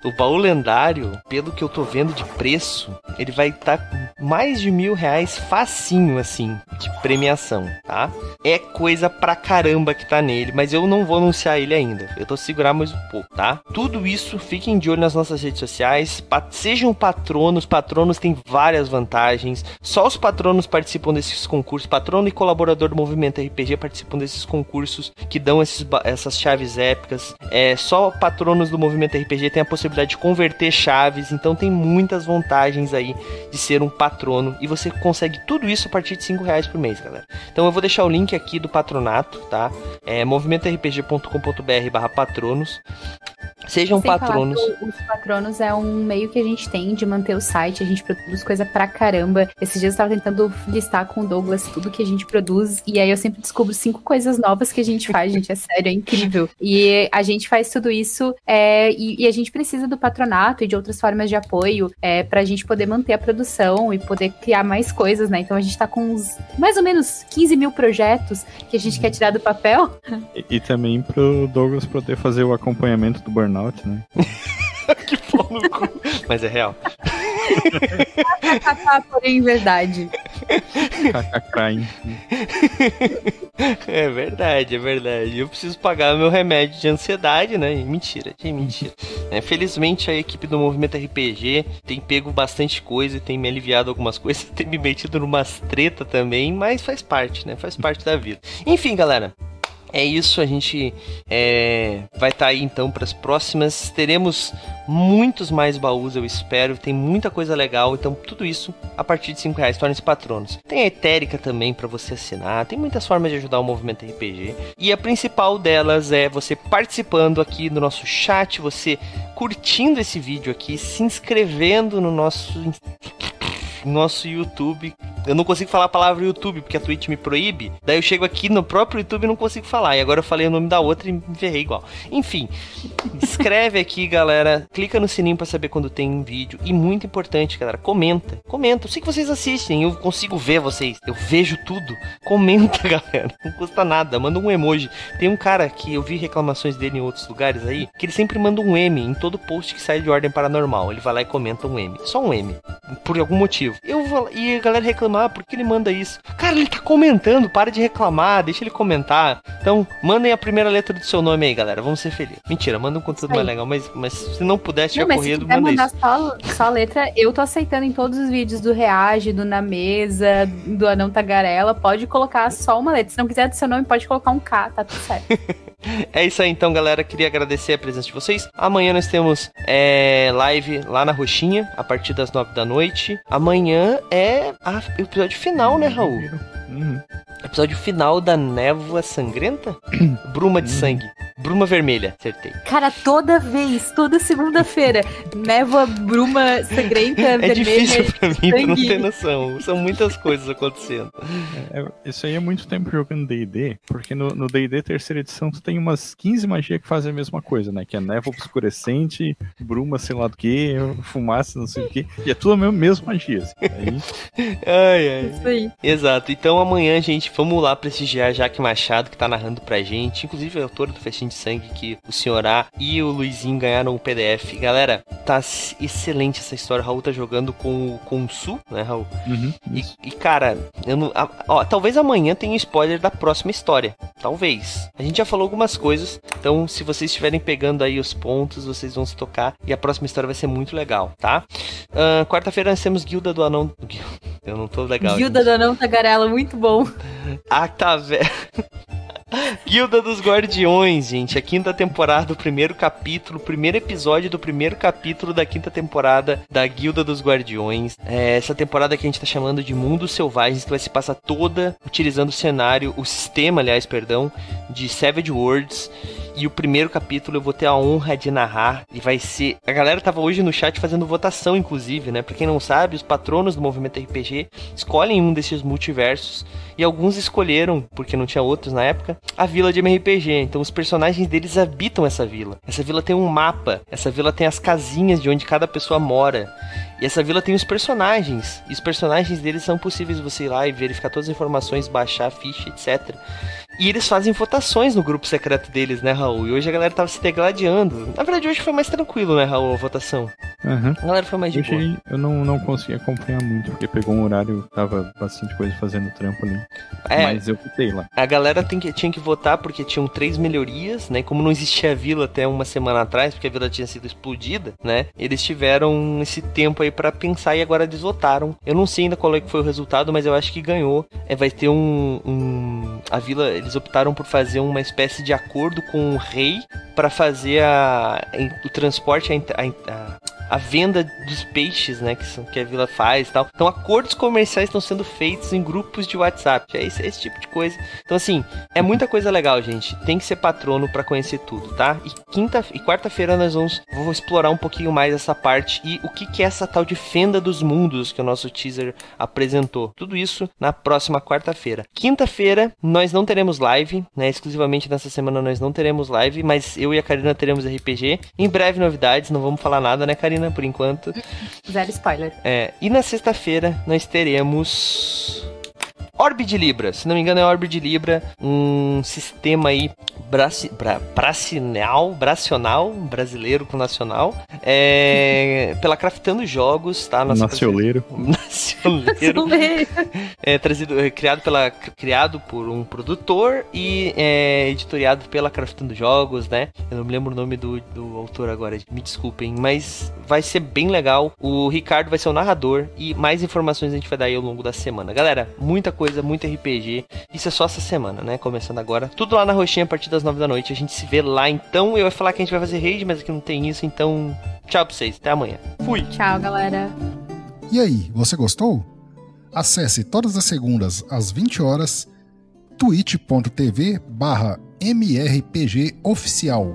[SPEAKER 2] O baú lendário, pelo que eu tô vendo de preço, ele vai estar tá mais de mil reais facinho, assim, de premiação, tá? É coisa pra caramba que tá nele, mas eu não vou anunciar ele ainda. Eu tô segurar mais um pouco, tá? Tudo isso, fiquem de olho nas nossas redes sociais. Sejam patronos, patronos têm várias vantagens. Só os patronos participam desses concursos. Patrono e colaborador do Movimento RPG participam desses concursos que dão esses, essas chaves épicas. É, só patronos do Movimento RPG têm a possibilidade de converter chaves. Então tem muitas vantagens aí de ser um patrono. E você consegue tudo isso a partir de 5 reais por mês, galera. Então eu vou deixar o link aqui do patronato, tá? É movimentorpg.com.br barra patronos. Sejam Sem patronos.
[SPEAKER 5] os patronos é um meio que a gente tem de manter o site, a gente produz coisa pra caramba. Esses dias eu tava tentando listar com o Douglas tudo que a gente produz, e aí eu sempre descubro cinco coisas novas que a gente faz, gente, é sério, é incrível. E a gente faz tudo isso, é, e, e, a gente precisa do patronato e de outras formas de apoio é, pra gente poder manter a produção e poder criar mais coisas, né? Então a gente tá com uns, mais ou menos 15 mil projetos que a gente quer tirar do papel.
[SPEAKER 3] E, e também pro Douglas poder fazer o acompanhamento do burnout, né? <laughs>
[SPEAKER 2] que pau no cu. Mas é real.
[SPEAKER 5] Porém, verdade.
[SPEAKER 2] é verdade, é verdade. Eu preciso pagar meu remédio de ansiedade, né? Mentira, é mentira. É, felizmente a equipe do Movimento RPG tem pego bastante coisa, tem me aliviado algumas <laughs> coisas, tem me metido numas treta também, mas faz parte, né? Faz parte da vida. Enfim, galera, é isso, a gente é, vai estar tá aí então para as próximas. Teremos muitos mais baús, eu espero. Tem muita coisa legal, então tudo isso a partir de 5 reais. Torne-se patronos. Tem a Etérica também para você assinar. Tem muitas formas de ajudar o movimento RPG. E a principal delas é você participando aqui no nosso chat, você curtindo esse vídeo aqui, se inscrevendo no nosso nosso YouTube. Eu não consigo falar a palavra YouTube porque a Twitch me proíbe. Daí eu chego aqui no próprio YouTube e não consigo falar. E agora eu falei o nome da outra e me ferrei igual. Enfim, escreve aqui, galera. Clica no sininho para saber quando tem um vídeo. E muito importante, galera, comenta. Comenta. Eu sei que vocês assistem, eu consigo ver vocês. Eu vejo tudo. Comenta, <laughs> galera. Não custa nada. Manda um emoji. Tem um cara que eu vi reclamações dele em outros lugares aí, que ele sempre manda um M em todo post que sai de ordem paranormal. Ele vai lá e comenta um M. Só um M. Por algum motivo. Eu vou, e a galera reclamar, por que ele manda isso? Cara, ele tá comentando, para de reclamar, deixa ele comentar. Então, mandem a primeira letra do seu nome aí, galera. Vamos ser felizes. Mentira, manda um conteúdo mais legal, mas, mas se não puder, se tiver corrido, manda mandar isso.
[SPEAKER 5] Só, só a letra, eu tô aceitando em todos os vídeos do Reage, do Na Mesa, do Anão Tagarela. Pode colocar só uma letra. Se não quiser do seu nome, pode colocar um K, tá tudo certo. <laughs> <laughs>
[SPEAKER 2] é isso aí então, galera. Queria agradecer a presença de vocês. Amanhã nós temos é, live lá na Roxinha, a partir das nove da noite. Amanhã é o episódio final, né, Raul? Uhum. Episódio final da Névoa Sangrenta? <clears throat> Bruma de uhum. Sangue. Bruma Vermelha, acertei.
[SPEAKER 5] Cara, toda vez, toda segunda-feira, névoa, bruma sangrenta, <laughs> é vermelha. É
[SPEAKER 2] difícil pra mim, pra não ter noção. São muitas coisas acontecendo.
[SPEAKER 3] É, é isso aí é muito tempo jogando DD, porque no DD terceira edição tu tem umas 15 magias que fazem a mesma coisa, né? Que é névoa obscurecente, bruma, sei lá do que, fumaça, não sei o que. E é tudo a mesma, mesma magia. Assim.
[SPEAKER 2] Aí... ai, ai. Isso aí. Exato. Então amanhã, gente, vamos lá prestigiar Jaque Machado, que tá narrando pra gente. Inclusive, é autor do Festim de Sangue, que o Senhor A e o Luizinho ganharam o PDF. Galera, tá excelente essa história. O Raul tá jogando com, com o Su, né, Raul? Uhum, e, e, cara, eu não, a, ó, talvez amanhã tenha um spoiler da próxima história. Talvez. A gente já falou algumas coisas, então se vocês estiverem pegando aí os pontos, vocês vão se tocar e a próxima história vai ser muito legal, tá? Uh, Quarta-feira nós temos Guilda do Anão. Eu não tô legal.
[SPEAKER 5] Guilda gente. do Anão Tagarela, muito bom.
[SPEAKER 2] Ah, tá velho. Guilda dos Guardiões, gente. A quinta temporada, o primeiro capítulo, primeiro episódio do primeiro capítulo da quinta temporada da Guilda dos Guardiões. É essa temporada que a gente tá chamando de Mundos Selvagens, que vai se passar toda utilizando o cenário, o sistema, aliás, perdão, de Savage Worlds. E o primeiro capítulo eu vou ter a honra de narrar. E vai ser. A galera tava hoje no chat fazendo votação, inclusive, né? Pra quem não sabe, os patronos do movimento RPG escolhem um desses multiversos. E alguns escolheram, porque não tinha outros na época, a vila de MRPG. Então os personagens deles habitam essa vila. Essa vila tem um mapa. Essa vila tem as casinhas de onde cada pessoa mora. E essa vila tem os personagens. E os personagens deles são possíveis você ir lá e verificar todas as informações, baixar a ficha, etc. E eles fazem votações no grupo secreto deles, né, Raul? E hoje a galera tava se degladiando. Na verdade, hoje foi mais tranquilo, né, Raul, a votação.
[SPEAKER 3] Uhum.
[SPEAKER 2] A galera foi mais de
[SPEAKER 3] Eu,
[SPEAKER 2] boa.
[SPEAKER 3] eu não, não consegui acompanhar muito, porque pegou um horário, tava bastante coisa fazendo trampo ali.
[SPEAKER 2] É,
[SPEAKER 3] Mas eu fiquei lá.
[SPEAKER 2] A galera que- tinha que votar porque tinham três melhorias, né? Como não existia a vila até uma semana atrás, porque a vila tinha sido explodida, né? Eles tiveram esse tempo aí pra pensar e agora eles votaram. Eu não sei ainda qual é que foi o resultado, mas eu acho que ganhou. É, vai ter um, um- A vila, eles optaram por fazer uma espécie de acordo com o rei pra fazer a, o transporte, a, a- a- venda dos peixes, né? Que, são- que a vila faz e tal. Então, acordos comerciais estão sendo feitos em grupos de WhatsApp. É esse, esse tipo de coisa. Então, assim, é muita coisa legal, gente. Tem que ser patrono pra conhecer tudo, tá? E quinta e quarta-feira nós vamos vou explorar um pouquinho mais essa parte e o que que é essa tal de fenda dos mundos que o nosso teaser apresentou. Tudo isso na próxima quarta-feira. Quinta-feira nós não teremos live, né? Exclusivamente nessa semana nós não teremos live, mas eu e a Karina teremos RPG. Em breve novidades, não vamos falar nada, né, Karina, por enquanto.
[SPEAKER 5] Zero spoiler.
[SPEAKER 2] É, e na sexta-feira nós teremos. Orbe de Libra, se não me engano é Orbe de Libra, um sistema aí braci, bra, bracinal, bracional, brasileiro com nacional, é, <laughs> pela Craftando Jogos, tá? Nossa
[SPEAKER 3] Nacioleiro. <laughs>
[SPEAKER 2] Nacioneiro. É, trazido, é, criado, pela, criado por um produtor e é, editoriado pela Craftando Jogos, né? Eu não me lembro o nome do, do autor agora, me desculpem, mas vai ser bem legal. O Ricardo vai ser o narrador e mais informações a gente vai dar aí ao longo da semana. Galera, muita coisa, muito RPG. Isso é só essa semana, né? Começando agora. Tudo lá na roxinha a partir das nove da noite. A gente se vê lá então. Eu ia falar que a gente vai fazer raid, mas aqui não tem isso, então tchau pra vocês. Até amanhã. Fui!
[SPEAKER 5] Tchau, galera.
[SPEAKER 6] E aí, você gostou? Acesse todas as segundas às 20 horas twitch.tv barra mrpg oficial.